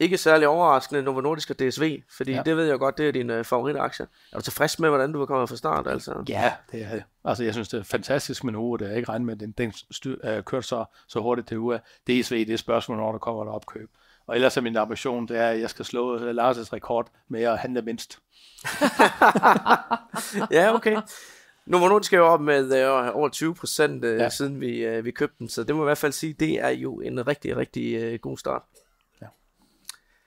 ikke særlig overraskende Novo Nordisk og DSV, fordi ja. det ved jeg godt, det er din uh, favoritaktie. Er du tilfreds med, hvordan du er kommet fra start? Altså? Ja, det er Altså, jeg synes, det er fantastisk med Novo, det er ikke regnet med, den, den styr, uh, kørt så, så hurtigt til uge. DSV, det er spørgsmål, når der kommer der opkøb. Og ellers er min ambition, det er, at jeg skal slå uh, Lars' rekord med at handle mindst. ja, okay. Novo Nordisk er jo op med uh, over 20 procent, uh, ja. siden vi, uh, vi købte den, så det må i hvert fald sige, det er jo en rigtig, rigtig uh, god start.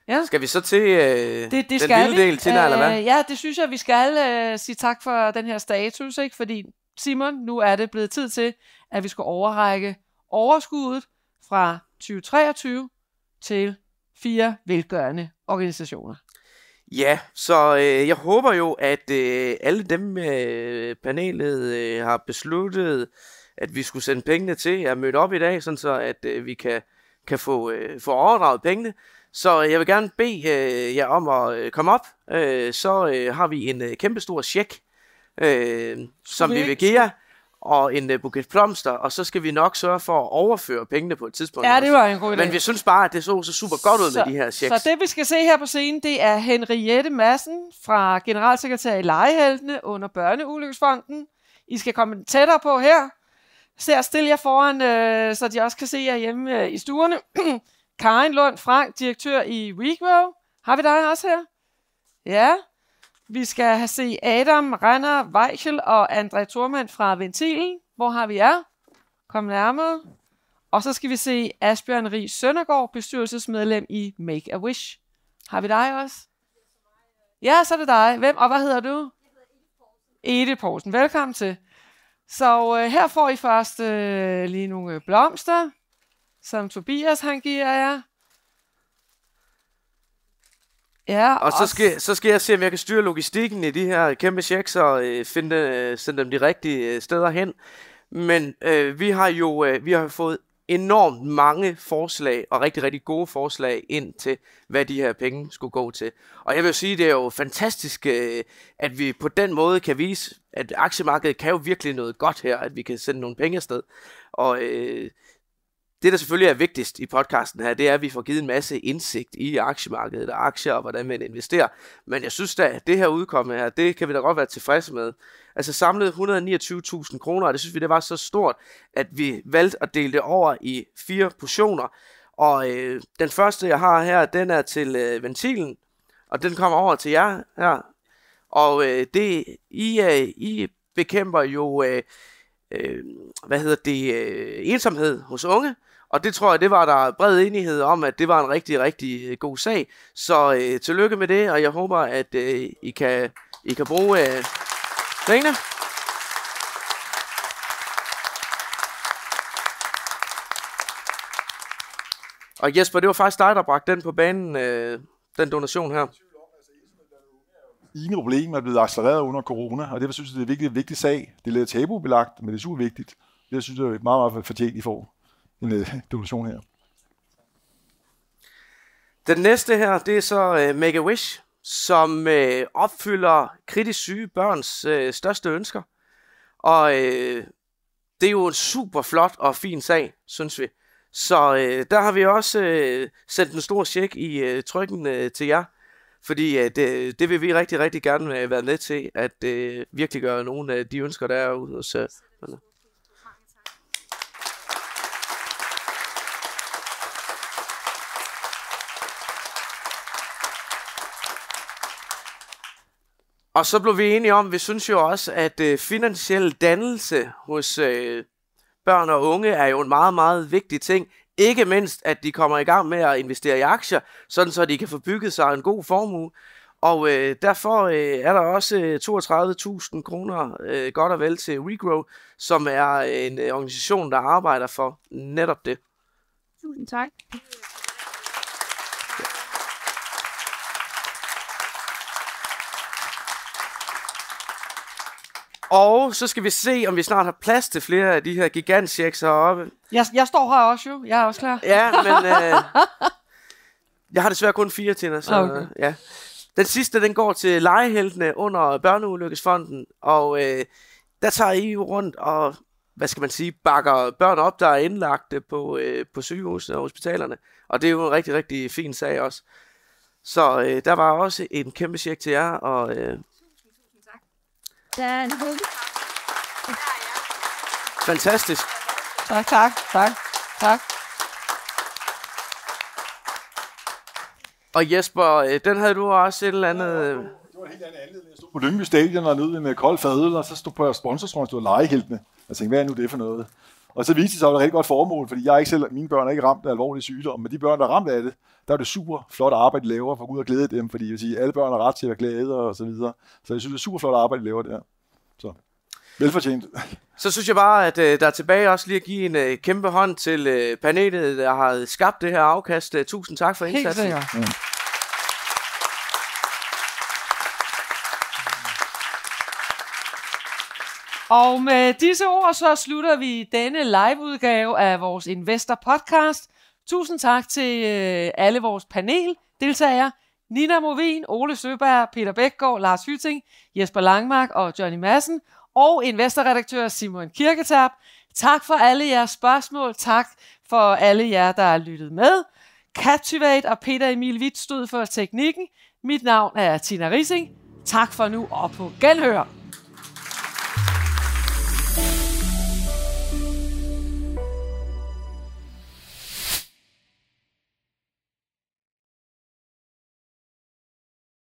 Ja. Skal vi så til øh, det, det den skal lille del, til øh, eller hvad? Ja, det synes jeg, vi skal øh, sige tak for den her status, ikke? fordi Simon, nu er det blevet tid til, at vi skal overrække overskuddet fra 2023 til fire velgørende organisationer. Ja, så øh, jeg håber jo, at øh, alle dem øh, panelet øh, har besluttet, at vi skulle sende pengene til, er mødt op i dag, sådan så at øh, vi kan, kan få, øh, få overdraget pengene. Så jeg vil gerne bede øh, jer om at øh, komme op. Øh, så øh, har vi en øh, kæmpe stor check, øh, som vi vil give jer, og en øh, buket blomster, og så skal vi nok sørge for at overføre pengene på et tidspunkt. Ja, det var en god idé. Men vi synes bare, at det så så super godt ud så, med de her checks. Så det vi skal se her på scenen, det er Henriette Madsen fra generalsekretær i Lejeheltene under Børneulykkesfonden. I skal komme tættere på her. Så stille jer foran, øh, så de også kan se jer hjemme øh, i stuerne. Karin Lund Frank, direktør i WeGrow. Har vi dig også her? Ja. Vi skal have se Adam Renner Weichel og André Thormand fra Ventilen. Hvor har vi jer? Kom nærmere. Og så skal vi se Asbjørn Rig Søndergaard, bestyrelsesmedlem i Make a Wish. Har vi dig også? Ja, så er det dig. Hvem? Og hvad hedder du? Edith Poulsen. Velkommen til. Så øh, her får I først øh, lige nogle øh, blomster som Tobias han giver jer. Ja, og så skal, så skal jeg se, om jeg kan styre logistikken i de her kæmpe checks og øh, finde, øh, sende dem de rigtige øh, steder hen. Men øh, vi har jo øh, vi har fået enormt mange forslag, og rigtig, rigtig gode forslag ind til, hvad de her penge skulle gå til. Og jeg vil sige, det er jo fantastisk, øh, at vi på den måde kan vise, at aktiemarkedet kan jo virkelig noget godt her, at vi kan sende nogle penge afsted. Og øh, det, der selvfølgelig er vigtigst i podcasten her, det er, at vi får givet en masse indsigt i aktiemarkedet og aktier og hvordan man investerer. Men jeg synes da, at det her udkomme her, det kan vi da godt være tilfredse med. Altså samlet 129.000 kroner, og det synes vi, det var så stort, at vi valgte at dele det over i fire portioner. Og øh, den første, jeg har her, den er til øh, ventilen, og den kommer over til jer her. Og øh, det, I, øh, I bekæmper jo, øh, øh, hvad hedder det, øh, ensomhed hos unge, og det tror jeg, det var der bred enighed om, at det var en rigtig, rigtig øh, god sag. Så øh, tillykke med det, og jeg håber, at øh, I, kan, I kan bruge øh, pengene. Og Jesper, det var faktisk dig, der bragte den på banen, øh, den donation her. Ine problem er blevet accelereret under corona, og det synes jeg, det er en vigtig, vigtig sag. Det er lidt tabubelagt, men det er super vigtigt. Det synes jeg er meget, meget fortjent, I får en uh, donation her. Den næste her, det er så øh, Make-A-Wish, som øh, opfylder kritisk syge børns øh, største ønsker. Og øh, det er jo en super flot og fin sag, synes vi. Så øh, der har vi også øh, sendt en stor check i øh, trykken øh, til jer. Fordi øh, det, det vil vi rigtig, rigtig gerne uh, være med til, at øh, virkelig gøre nogle af de ønsker, der er ude hos øh, Og så blev vi enige om, vi synes jo også, at øh, finansiel dannelse hos øh, børn og unge er jo en meget, meget vigtig ting. Ikke mindst, at de kommer i gang med at investere i aktier, sådan så de kan få bygget sig en god formue. Og øh, derfor øh, er der også øh, 32.000 kroner øh, godt og vel til Regrow, som er en øh, organisation, der arbejder for netop det. Tusind tak. Og så skal vi se, om vi snart har plads til flere af de her gigantchecks heroppe. Jeg, jeg står her også jo. Jeg er også klar. Ja, men øh, jeg har desværre kun fire til så okay. ja. Den sidste, den går til legeheltene under Børneulykkesfonden, og øh, der tager I rundt og, hvad skal man sige, bakker børn op, der er indlagt på, øh, på sygehusene og hospitalerne. Og det er jo en rigtig, rigtig fin sag også. Så øh, der var også en kæmpe check til jer, og øh, der er en Fantastisk. Tak, tak, tak, tak. Og Jesper, øh, den havde du også et eller andet... Det var en helt anden anledning. Jeg stod på Lyngby Stadion og nede med kold fadøl, og så stod på sponsorstrøm, stod legeheltene. Jeg tænkte, hvad er nu det for noget? Og så viste det sig, at det var et rigtig godt formål, fordi jeg ikke selv, mine børn er ikke ramt af alvorlige sygdom, men de børn, der er ramt af det, der er det super flot arbejde, de laver for at gå ud og glæde dem, fordi jeg vil sige, alle børn har ret til at være glade og så videre. Så jeg synes, det er super flot arbejde, de laver der. Så velfortjent. Så synes jeg bare, at øh, der er tilbage også lige at give en øh, kæmpe hånd til øh, panelet, der har skabt det her afkast. Øh, tusind tak for indsatsen. Helt sikkert. Ja. Og med disse ord, så slutter vi denne liveudgave af vores Investor Podcast. Tusind tak til øh, alle vores paneldeltagere. Nina Movin, Ole Søberg, Peter Bækgaard, Lars Hyting, Jesper Langmark og Johnny Madsen. Og investorredaktør Simon Kirketab. Tak for alle jeres spørgsmål. Tak for alle jer, der har lyttet med. Captivate og Peter Emil Witt stod for teknikken. Mit navn er Tina Rising. Tak for nu og på genhør.